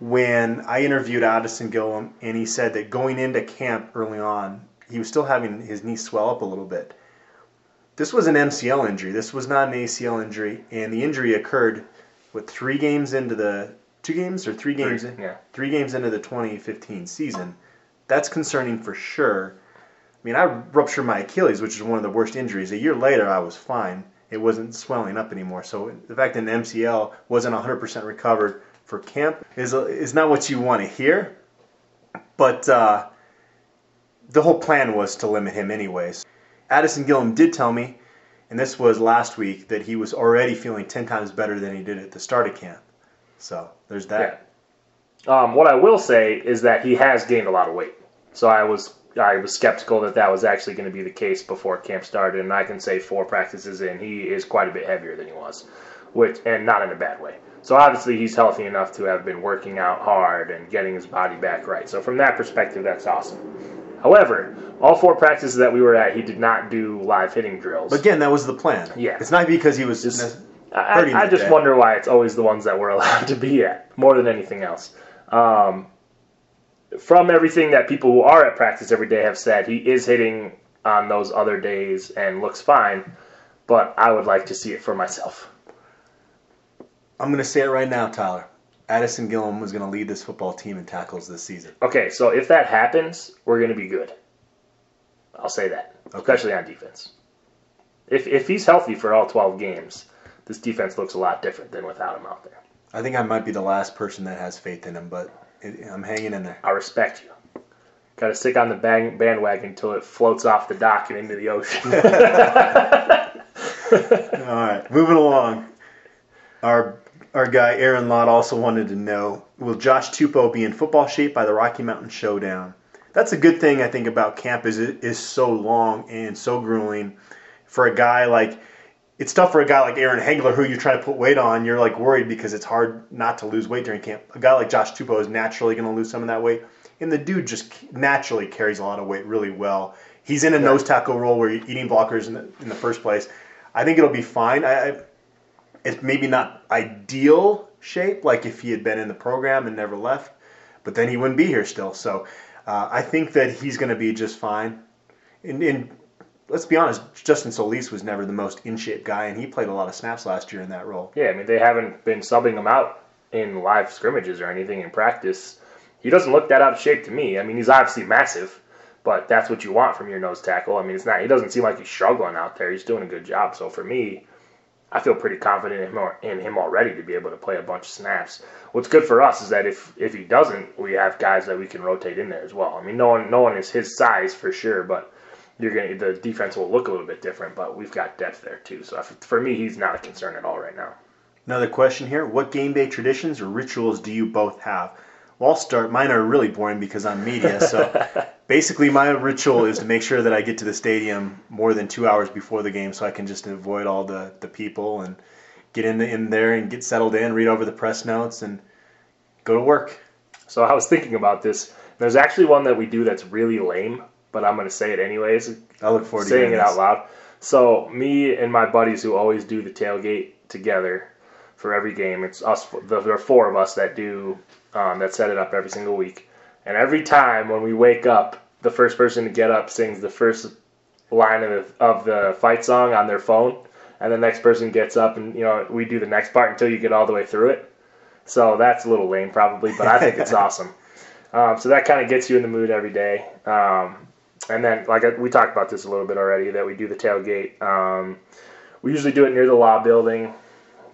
when I interviewed Addison Gillam, and he said that going into camp early on, he was still having his knee swell up a little bit. This was an MCL injury. This was not an ACL injury, and the injury occurred with three games into the two games or three games, three, yeah. three games into the 2015 season. That's concerning for sure. I mean, I ruptured my Achilles, which is one of the worst injuries. A year later, I was fine. It wasn't swelling up anymore. So the fact that an MCL wasn't 100% recovered for camp is is not what you want to hear. But uh, the whole plan was to limit him anyways. Addison Gillam did tell me, and this was last week, that he was already feeling 10 times better than he did at the start of camp. So there's that. Yeah. Um, what I will say is that he has gained a lot of weight. So I was I was skeptical that that was actually going to be the case before camp started, and I can say four practices in, he is quite a bit heavier than he was, which and not in a bad way. So obviously he's healthy enough to have been working out hard and getting his body back right. So from that perspective, that's awesome. However, all four practices that we were at, he did not do live hitting drills. But again, that was the plan. Yeah. It's not because he was just I, I just wonder why it's always the ones that we're allowed to be at more than anything else. Um, from everything that people who are at practice every day have said, he is hitting on those other days and looks fine, but I would like to see it for myself. I'm going to say it right now, Tyler. Addison Gillam was going to lead this football team in tackles this season. Okay, so if that happens, we're going to be good. I'll say that, okay. especially on defense. If, if he's healthy for all 12 games, this defense looks a lot different than without him out there. I think I might be the last person that has faith in him, but it, I'm hanging in there. I respect you. Got to stick on the bang, bandwagon until it floats off the dock and into the ocean. All right, moving along. Our our guy Aaron Lott also wanted to know: Will Josh Tupou be in football shape by the Rocky Mountain Showdown? That's a good thing I think about camp is it is so long and so grueling for a guy like it's tough for a guy like Aaron Haigler, who you're trying to put weight on. You're like worried because it's hard not to lose weight during camp. A guy like Josh Tupou is naturally going to lose some of that weight, and the dude just naturally carries a lot of weight really well. He's in a yeah. nose tackle role where you're eating blockers in the, in the first place. I think it'll be fine. I, I, it's maybe not ideal shape, like if he had been in the program and never left, but then he wouldn't be here still. So uh, I think that he's going to be just fine. In, in let's be honest, Justin Solis was never the most in shape guy, and he played a lot of snaps last year in that role. Yeah, I mean they haven't been subbing him out in live scrimmages or anything in practice. He doesn't look that out of shape to me. I mean, he's obviously massive, but that's what you want from your nose tackle. I mean, it's not. He doesn't seem like he's struggling out there. He's doing a good job. So for me, I feel pretty confident in him, in him already to be able to play a bunch of snaps. What's good for us is that if if he doesn't, we have guys that we can rotate in there as well. I mean, no one no one is his size for sure, but you're going to the defense will look a little bit different, but we've got depth there too. So for me, he's not a concern at all right now. Another question here: What game day traditions or rituals do you both have? Well, I'll start. Mine are really boring because I'm media. So basically, my ritual is to make sure that I get to the stadium more than two hours before the game, so I can just avoid all the, the people and get in the, in there and get settled in, read over the press notes, and go to work. So I was thinking about this. There's actually one that we do that's really lame but I'm going to say it anyways. I look forward to saying it out loud. So me and my buddies who always do the tailgate together for every game. It's us. There are four of us that do um, that set it up every single week. And every time when we wake up, the first person to get up sings the first line of the, of the fight song on their phone, and the next person gets up and you know we do the next part until you get all the way through it. So that's a little lame probably, but I think it's awesome. Um, so that kind of gets you in the mood every day. Um, and then, like I- we talked about this a little bit already, that we do the tailgate. Um, we usually do it near the law building.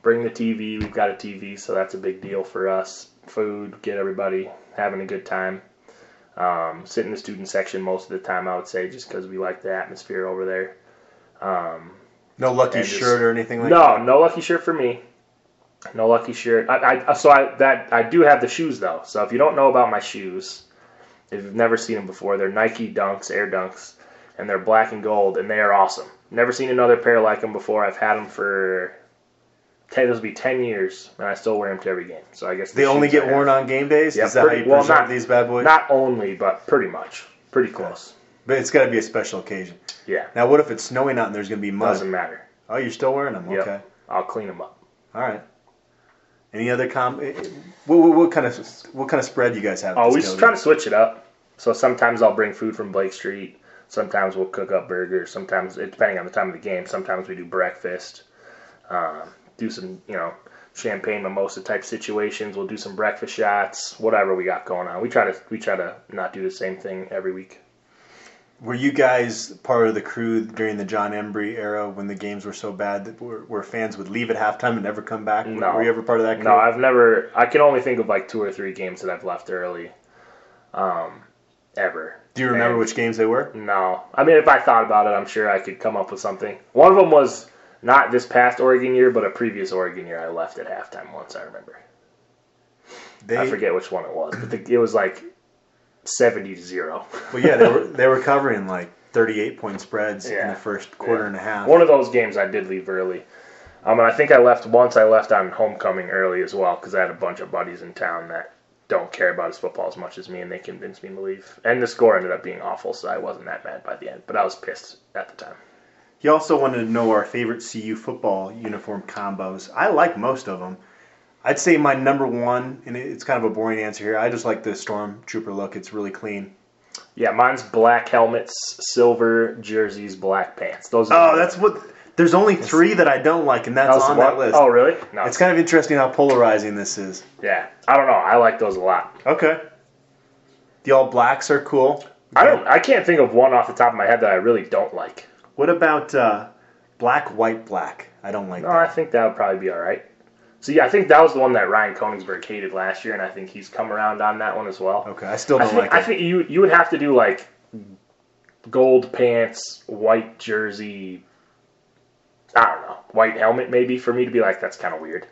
Bring the TV. We've got a TV, so that's a big deal for us. Food, get everybody having a good time. Um, sit in the student section most of the time, I would say, just because we like the atmosphere over there. Um, No lucky just- shirt or anything like no, that. No, no lucky shirt for me. No lucky shirt. I, I so I that I do have the shoes though. So if you don't know about my shoes, if you've never seen them before, they're Nike Dunks, Air Dunks, and they're black and gold, and they are awesome. Never seen another pair like them before. I've had them for ten. This will be ten years, and I still wear them to every game. So I guess They only get worn on game days. Yeah, Is that how you well, not- these bad boys? Not only, but pretty much, pretty close. but it's got to be a special occasion. Yeah, Now, what if it's snowing out and there's going to be mud? doesn't matter. Oh, you're still wearing them? Yep. Okay. I'll clean them up. All right. Any other com? eh, eh, What, what, what kind of what kind of spread you guys have? Oh, we just try to switch it up. So sometimes I'll bring food from Blake Street. Sometimes we'll cook up burgers. Sometimes, depending on the time of the game, sometimes we do breakfast. Um, do some, you know, champagne mimosa type situations. We'll do some breakfast shots. Whatever we got going on. We try to we try to not do the same thing every week. Were you guys part of the crew during the Jon Embree era when the games were so bad that where, where fans would leave at halftime and never come back? No. Were you ever part of that crew? No, I've never. I can only think of like two or three games that I've left early. Um, ever. Do you remember And- which games they were? No. I mean, if I thought about it, I'm sure I could come up with something. One of them was not this past Oregon year, but a previous Oregon year I left at halftime once, I remember. They, I forget which one it was, but the, it was like 70 to 0. Well, yeah, they were they were covering like 38 point spreads in the first quarter Yeah. and a half. One of those games I did leave early. Um, and I think I left once. I left on homecoming early as well because I had a bunch of buddies in town that don't care about his football as much as me, and they convinced me to leave. And the score ended up being awful, so I wasn't that mad by the end. But I was pissed at the time. He also wanted to know our favorite CU football uniform combos. I like most of them. I'd say my number one, and it's kind of a boring answer here. I just like the Stormtrooper look. It's really clean. Yeah, mine's black helmets, silver jerseys, black pants. Those. Are Oh, that's what. There's only three that I don't like, and that's That on the that list. Oh, really? No. It's kind of interesting how polarizing this is. yeah, I don't know. I like those a lot. Okay. The all blacks are cool. I don't. I can't think of one off the top of my head that I really don't like. What about uh, black, white, black? I don't like No, that. I think that would probably be all right. So yeah, I think that was the one that Ryan Koenigsberg hated last year, and I think he's come around on that one as well. Okay, I still don't think, like it. I think you you would have to do like gold pants, white jersey. I don't know, white helmet maybe for me to be like that's kind of weird.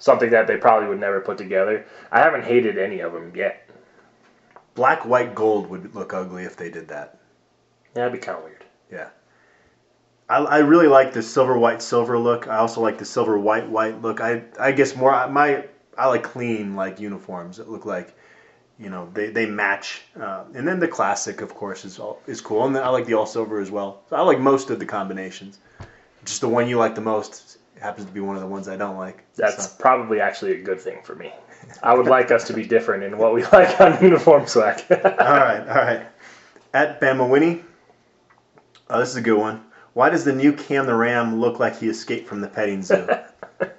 Something that they probably would never put together. I haven't hated any of them yet. Black, white, gold would look ugly if they did that. Yeah, that'd be kind of weird. Yeah. I, I really like the silver, white, silver look. I also like the silver, white, white look. I I guess more my I like clean like uniforms that look like you know they, they match. Uh, and then the classic, of course, is all, is cool. And then I like the all silver as well. So I like most of the combinations. Just the one you like the most happens to be one of the ones I don't like. That's So- probably actually a good thing for me. I would like us to be different in what we like on uniform swag. all right, all right. At Bama Winnie, oh, this is a good one. Why does the new Cam the Ram look like he escaped from the petting zoo?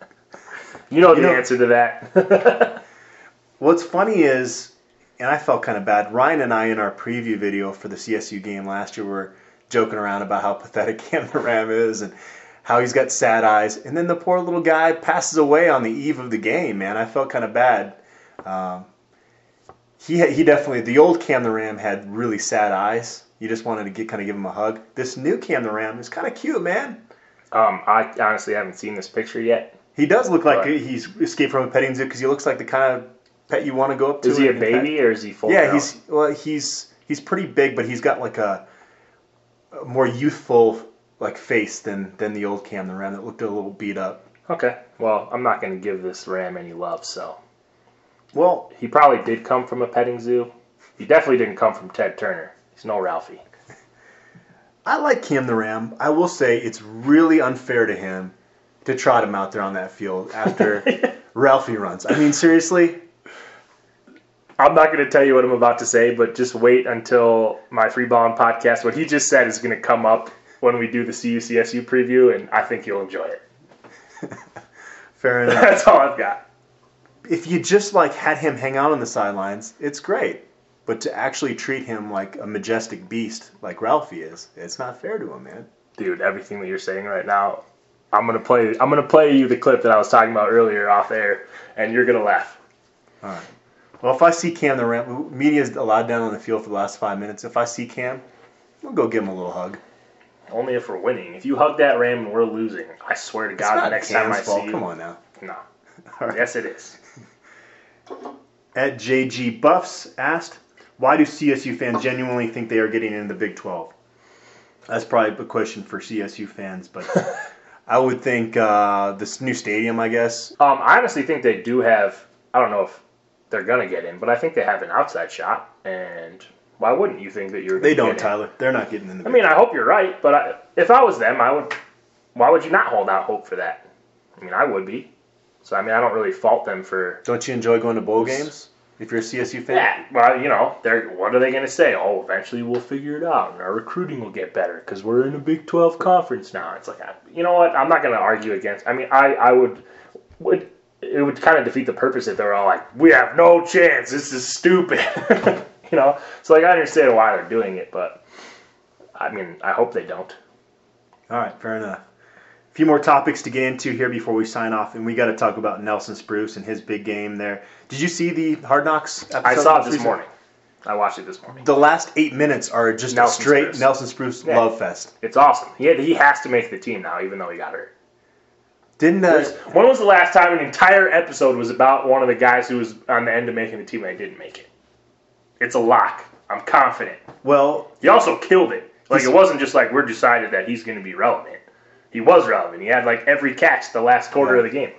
you know the know- answer to that. What's funny is, and I felt kind of bad. Ryan and I, in our preview video for the CSU game last year, were joking around about how pathetic Cam the Ram is and how he's got sad eyes. And then the poor little guy passes away on the eve of the game. Man, I felt kind of bad. Um, he he definitely the old Cam the Ram had really sad eyes. You just wanted to get kind of give him a hug. This new Cam the Ram is kind of cute, man. um, I honestly haven't seen this picture yet. He does look like he's escaped from a petting zoo because he looks like the kind of pet you want to go up to. Is he a and pet. baby or is he full? Yeah, grown? he's well, he's he's pretty big, but he's got like a, a more youthful like face than than the old Cam the Ram that looked a little beat up. okay. Well, I'm not going to give this ram any love. So Well, he probably did come from a petting zoo. He definitely didn't come from Ted Turner. He's no Ralphie. I like Cam the Ram. I will say it's really unfair to him to trot him out there on that field after Ralphie runs. I mean, seriously, I'm not going to tell you what I'm about to say, but just wait until my free balling podcast. What he just said is going to come up when we do the CUCSU preview, and I think you'll enjoy it. fair enough. That's all I've got. if you just like had him hang out on the sidelines, it's great. But to actually treat him like a majestic beast like Ralphie is, it's not fair to him, man. Dude, everything that you're saying right now, I'm gonna play. I'm gonna play you the clip that I was talking about earlier off air, and you're gonna laugh. All right. Well, if I see Cam the Ram, media's allowed down on the field for the last five minutes. If I see Cam, we'll go give him a little hug. Only if we're winning. If you hug that ram and we're losing, I swear to It's God, the next time I Cam's fault. see you, Come on now. no. All right. Yes, it is. At JG Buffs asked, why do CSU fans genuinely think they are getting in the Big 12? That's probably a question for CSU fans, but I would think uh, this new stadium, I guess. Um, I honestly think they do have. I don't know if they're gonna get in, but I think they have an outside shot. And why wouldn't you think that you're? They don't, get in? Tyler. They're not getting in the I mean, I hope you're right, but I, if I was them, I would. Why would you not hold out hope for that? I mean, I would be. So I mean, I don't really fault them for. Don't you enjoy going to bowl games if you're a CSU fan? Yeah, well, you know, they're what are they going to say? Oh, eventually we'll figure it out, and our recruiting will get better because we're in a Big Twelve conference now. It's like, I, you know what? I'm not going to argue against. I mean, I I would would it would kind of defeat the purpose if they were all like, we have no chance. This is stupid. you know, so like I understand why they're doing it, but I mean, I hope they don't. All right, fair enough. A few more topics to get into here before we sign off, and we got to talk about Nelson Spruce and his big game there. Did you see the Hard Knocks episode? I saw it this morning. I watched it this morning. The last eight minutes are just Nelson a straight Spruce. Nelson Spruce Yeah. love fest. It's awesome. He had, he has to make the team now, even though he got hurt. Didn't uh, When was the last time an entire episode was about one of the guys who was on the end of making the team and didn't make it? It's a lock. I'm confident. well? He also killed it. Like it wasn't just like we're decided that he's going to be relevant. He was relevant. He had like every catch the last quarter Yeah. of the game.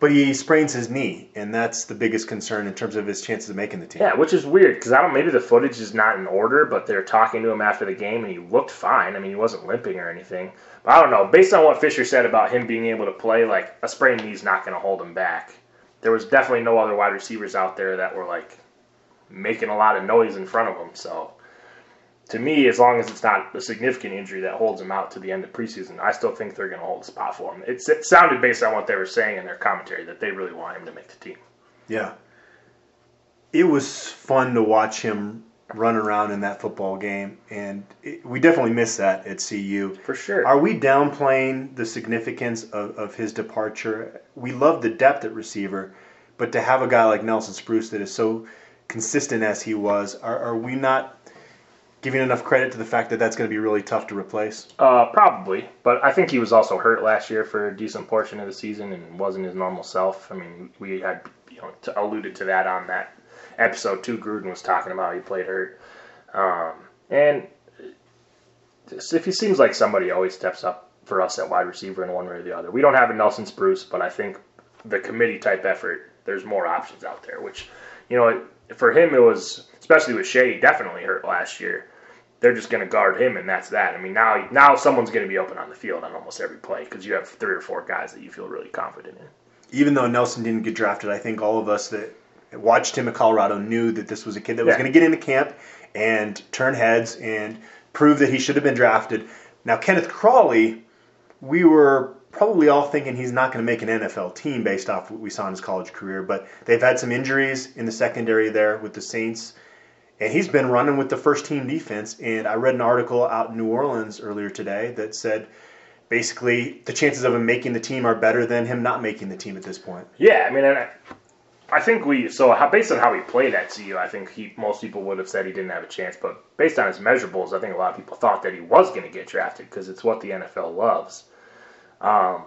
But he sprains his knee, and that's the biggest concern in terms of his chances of making the team. Yeah, which is weird because I don't. Maybe the footage is not in order, but they're talking to him after the game, and he looked fine. I mean, he wasn't limping or anything. But I don't know. Based on what Fisher said about him being able to play, like a sprained knee's not going to hold him back. There was definitely no other wide receivers out there that were like making a lot of noise in front of him. So, to me, as long as it's not a significant injury that holds him out to the end of preseason, I still think they're going to hold a spot for him. It's, it sounded based on what they were saying in their commentary that they really want him to make the team. Yeah. It was fun to watch him run around in that football game, and it, we definitely miss that at CU. For sure. Are we downplaying the significance of, of his departure? We love the depth at receiver, but to have a guy like Nelson Spruce that is so consistent as he was, are, are we not giving enough credit to the fact that that's going to be really tough to replace? Uh, probably, but I think he was also hurt last year for a decent portion of the season and wasn't his normal self. I mean, we had you know t- alluded to that on that episode too. Gruden was talking about he played hurt, um, and if he seems like somebody always steps up for us at wide receiver in one way or the other. We don't have a Nelson Spruce, but I think the committee type effort, there's more options out there. Which, you know, for him it was especially with Shay, definitely hurt last year they're just going to guard him, and that's that. I mean, now now someone's going to be open on the field on almost every play because you have three or four guys that you feel really confident in. even though Nelson didn't get drafted, I think all of us that watched him at Colorado knew that this was a kid that was Yeah. going to get into camp and turn heads and prove that he should have been drafted. Now, Kenneth Crawley, we were probably all thinking he's not going to make an NFL team based off what we saw in his college career, but they've had some injuries in the secondary there with the Saints. And he's been running with the first team defense. And I read an article out in New Orleans earlier today that said basically the chances of him making the team are better than him not making the team at this point. Yeah, I mean, I, I think we so based on how he played at CU, I think he most people would have said he didn't have a chance. But based on his measurables, I think a lot of people thought that he was going to get drafted because it's what the NFL loves. Um,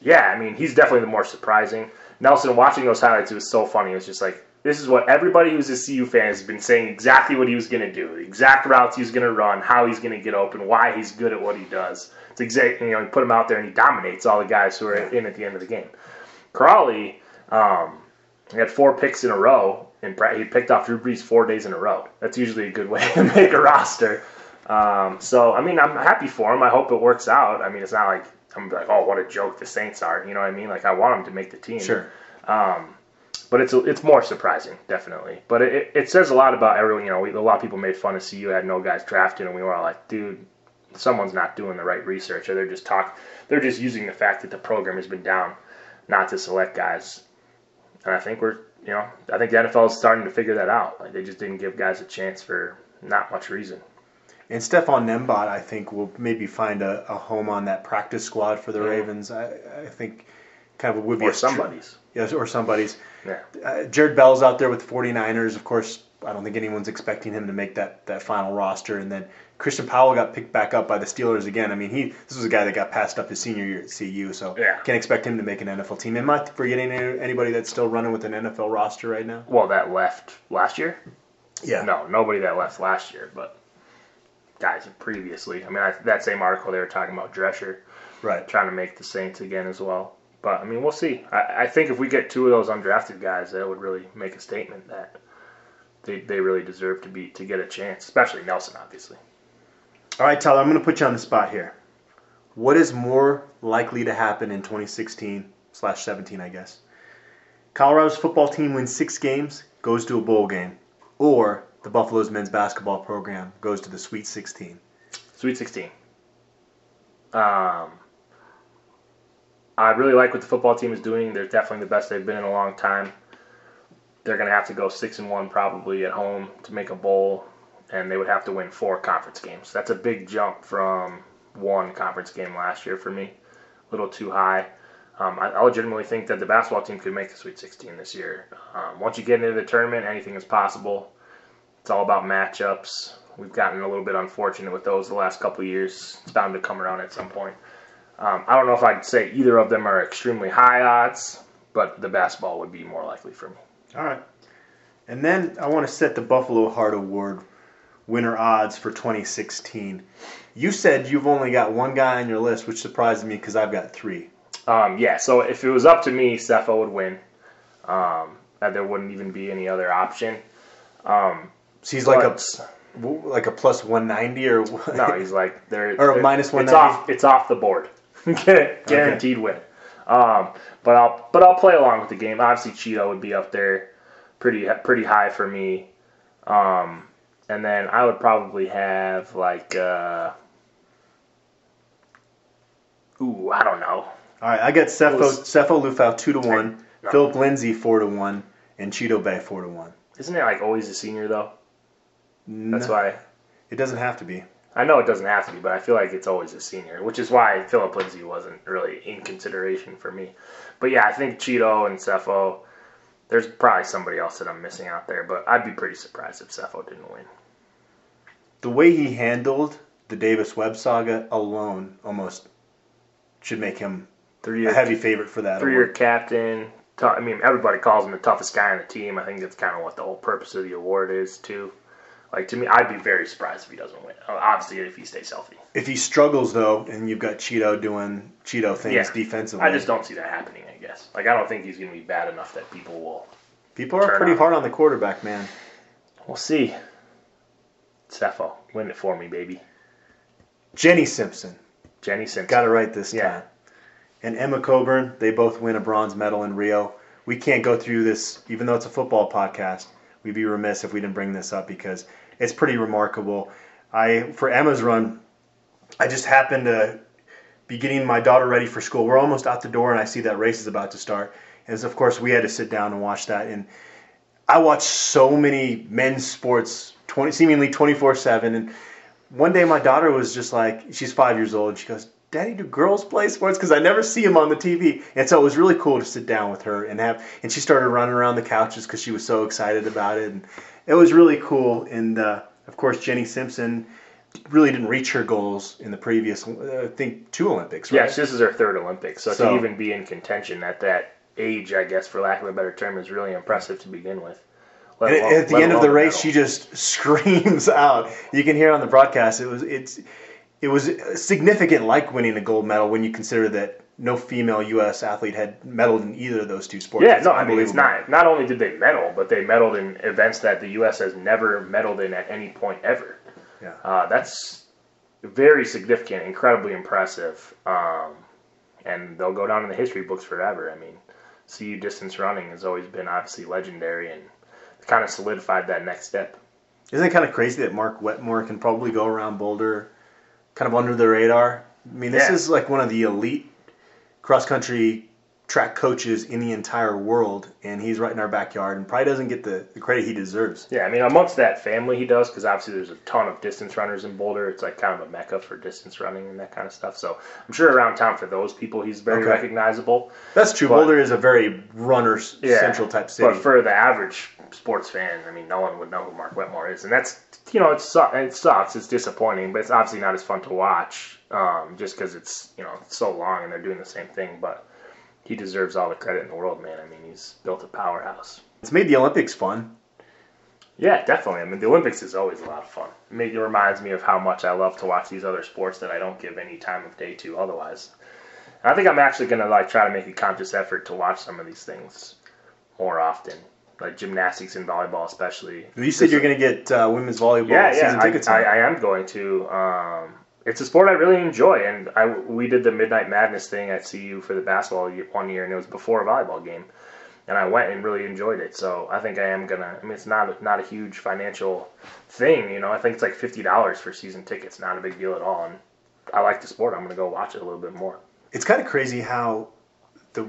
yeah, I mean, he's definitely the more surprising. Nelson, watching those highlights, it was so funny. It was just like, this is what everybody who's a CU fan has been saying exactly what he was going to do, the exact routes he was going to run, how he's going to get open, why he's good at what he does. It's exactly, you know, you put him out there and he dominates all the guys who are in at the end of the game. Crawley, um, he had four picks in a row, And he picked off Drew Brees four days in a row. That's usually a good way to make a roster. Um, so I mean, I'm happy for him. I hope it works out. I mean, it's not like I'm like, oh, what a joke the Saints are. You know what I mean? Like I want him to make the team. Sure. Um, but it's it's more surprising, definitely. But it, it says a lot about everyone. You know, we, a lot of people made fun of CU had no guys drafted, and we were all like, dude, someone's not doing the right research, or they're just talk, they're just using the fact that the program has been down, not to select guys. And I think we're, you know, I think the NFL is starting to figure that out. Like they just didn't give guys a chance for not much reason. And Stephane Nembot, I think, will maybe find a, a home on that practice squad for the Mhm. Ravens. I, I think kind of would be Or a str- somebody's. Yes, or somebody's. Yeah. Uh, Jered Bell's out there with the 49ers. Of course, I don't think anyone's expecting him to make that, that final roster. And then Christian Powell got picked back up by the Steelers again. I mean, he this was a guy that got passed up his senior year at CU, so Yeah. can't expect him to make an NFL team. Am I forgetting any- anybody that's still running with an NFL roster right now? Well, that left last year. Yeah. No, nobody that left last year, but guys previously. I mean, I, that same article they were talking about Drescher Right. trying to make the Saints again as well. But I mean, we'll see. I, I think if we get two of those undrafted guys, that would really make a statement that they, they really deserve to be to get a chance, especially Nelson, obviously. All right, Tyler, I'm going to put you on the spot here. What is more likely to happen in 2016 slash 17, I guess? Colorado's football team wins six games, goes to a bowl game, or the Buffalo's men's basketball program goes to the Sweet 16. Sweet 16. Um, I really like what the football team is doing. They're definitely the best they've been in a long time. They're going to have to go six and one probably at home to make a bowl, and they would have to win four conference games. That's a big jump from one conference game last year for me. A little too high. Um, I, I legitimately think that the basketball team could make the Sweet 16 this year. Um, once you get into the tournament, anything is possible. It's all about matchups. We've gotten a little bit unfortunate with those the last couple years. It's bound to come around at some point. Um, I don't know if I'd say either of them are extremely high odds, but the basketball would be more likely for me. All right. And then I want to set the Buffalo Heart Award winner odds for 2016. You said you've only got one guy on your list, which surprised me because I've got three. Um, yeah, so if it was up to me, Sefo would win. Um, and there wouldn't even be any other option. Um, So he's like a like a plus 190 or what? No, he's like there Or minus It's 190? off. It's off the board. Guaranteed win. Um, but I'll but I'll play along with the game. Obviously, Chido would be up there, pretty pretty high for me. Um, and then I would probably have like, uh, ooh, I don't know. All right, I got Sefo, Was- Sefo Liufau 2 to 1, No. Phillip Lindsay 4 to 1, and Chidobe 4 to 1. Isn't it like always a senior though? That's why. It doesn't have to be. I know it doesn't have to be, but I feel like it's always a senior, which is why Phillip Lindsay wasn't really in consideration for me. But yeah, I think Chido and Sefo. There's probably somebody else that I'm missing out there, but I'd be pretty surprised if Sefo didn't win. The way he handled the Davis Webb saga alone almost should make him Three a heavy favorite for that three year award. captain. I mean, everybody calls him the toughest guy on the team. I think that's kind of what the whole purpose of the award is too. Like to me, I'd be very surprised if he doesn't win. Uh, Obviously, if he stays healthy. If he struggles though, and you've got Chido doing Chido things Yeah. defensively, I just don't see that happening. I guess. Like I don't think he's going to be bad enough that people will people are pretty on. hard on the quarterback, man. We'll see. Sefo, win it for me, baby. Jenny Simpson Jenny Simpson. got it right this Yeah. time, and Emma Coburn. They both win a bronze medal in Rio. We can't go through this, even though it's a football podcast. We'd be remiss if we didn't bring this up because it's pretty remarkable. I for Emma's run, I just happened to be getting my daughter ready for school. We're almost out the door, and I see that race is about to start. And of course, we had to sit down and watch that. And I watch so many men's sports, 20, seemingly 24 7. And one day my daughter was just like, she's five years old. She goes, Daddy, do girls play sports? Because I never see them on the TV. And so it was really cool to sit down with her and have, and she started running around the couches because she was so excited about it. And it was really cool. And uh, of course, Jenny Simpson really didn't reach her goals in the previous, uh, I think, two Olympics, right? Yes, this is her third Olympics, so, So- to even be in contention at that age, I guess, for lack of a better term, is really impressive to begin with. Let And alone- at the end of the race, medal. she just screams out. You can hear on the broadcast. It was it's it was significant, like winning a gold medal when you consider that no female U.S. athlete had medaled in either of those two sports. Yeah, It's no, I mean it's not. Not only did they medal, but they medaled in events that the U.S. has never medaled in at any point ever. Yeah. Uh, that's very significant, incredibly impressive, um, and they'll go down in the history books forever. I mean, CU distance running has always been obviously legendary and kind of solidified that next step. Isn't it kind of crazy that Mark Wetmore can probably go around Boulder, kind of under the radar? I mean, this Yeah. is like one of the elite cross country track coaches in the entire world, and he's right in our backyard, and probably doesn't get the, the credit he deserves. Yeah, I mean, amongst that family, he does because obviously there's a ton of distance runners in Boulder. It's like kind of a mecca for distance running and that kind of stuff. So I'm sure around town for those people, he's very Okay. recognizable. That's true. But- Boulder is a very runner Yeah, central type city. But for the average sports fan, I mean, no one would know who Mark Wetmore is, and that's you know, it, su- it sucks. It's disappointing, but it's obviously not as fun to watch, um, just because it's you know it's so long and they're doing the same thing. But he deserves all the credit in the world, man. I mean, he's built a powerhouse. it's made the Olympics fun. Yeah, definitely. I mean, the Olympics is always a lot of fun. It, it reminds me of how much I love to watch these other sports that I don't give any time of day to otherwise. And I think I'm actually gonna like try to make a conscious effort to watch some of these things more often, like gymnastics and volleyball, especially. You said you're going to get uh, women's volleyball Yeah, season yeah, I, tickets. I. I am going to. Um, it's a sport I really enjoy, and I we did the Midnight Madness thing at CU for the basketball one year, and it was before a volleyball game, and I went and really enjoyed it. So I think I am gonna. I mean, it's not not a huge financial thing, you know. I think it's like fifty dollars for season tickets, not a big deal at all, and I like the sport. I'm gonna go watch it a little bit more. it's kind of crazy how the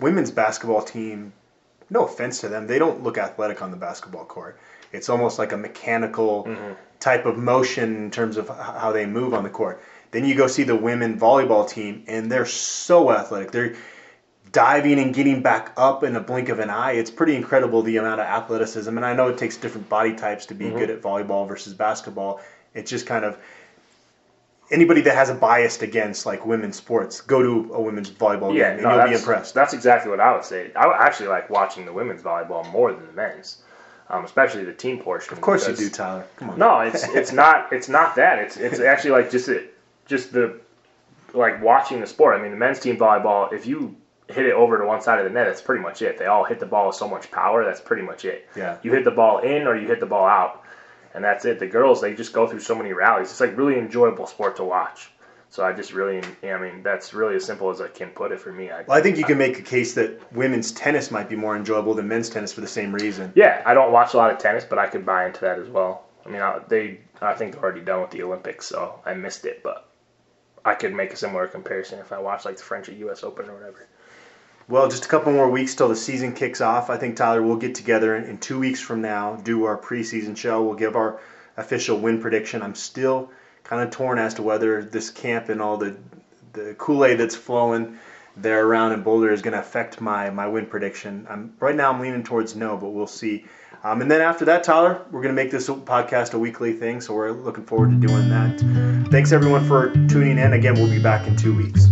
women's basketball team no offense to them they don't look athletic on the basketball court it's almost like a mechanical Mm-hmm. Type of motion in terms of how they move on the court then you go see the women volleyball team and they're so athletic they're diving and getting back up in a blink of an eye it's pretty incredible the amount of athleticism and i know it takes different body types to be Mm-hmm. good at volleyball versus basketball it's just kind of anybody that has a bias against like women's sports, go to a women's volleyball Yeah, game and no, you'll be impressed. That's exactly what I would say. I actually like watching the women's volleyball more than the men's, um, especially the team portion. Of course you do, Tyler. Come on. No, it's it's not it's not that. It's it's actually like just it, just the like watching the sport. I mean, the men's team volleyball. If you hit it over to one side of the net, that's pretty much it. They all hit the ball with so much power. That's pretty much it. Yeah. You hit the ball in or you hit the ball out, and that's it. The girls they just go through so many rallies. It's like really enjoyable sport to watch. So I just really, I mean, that's really as simple as I can put it for me. I, Well, I think you can make a case that women's tennis might be more enjoyable than men's tennis for the same reason. Yeah, I don't watch a lot of tennis, but I could buy into that as well. I mean, I, they, I think they're already done with the Olympics, so I missed it, but I could make a similar comparison if I watched like the French or U.S. Open or whatever. Well, just a couple more weeks till the season kicks off. I think Tyler we'll get together in, in two weeks from now, do our preseason show. We'll give our official win prediction. I'm still kind of torn as to whether this camp and all the the Kool-Aid that's flowing there around in Boulder is going to affect my my win prediction. I'm right now I'm leaning towards no, but we'll see. Um, and then after that, Tyler, we're going to make this podcast a weekly thing, so we're looking forward to doing that. Thanks everyone for tuning in. Again, we'll be back in two weeks.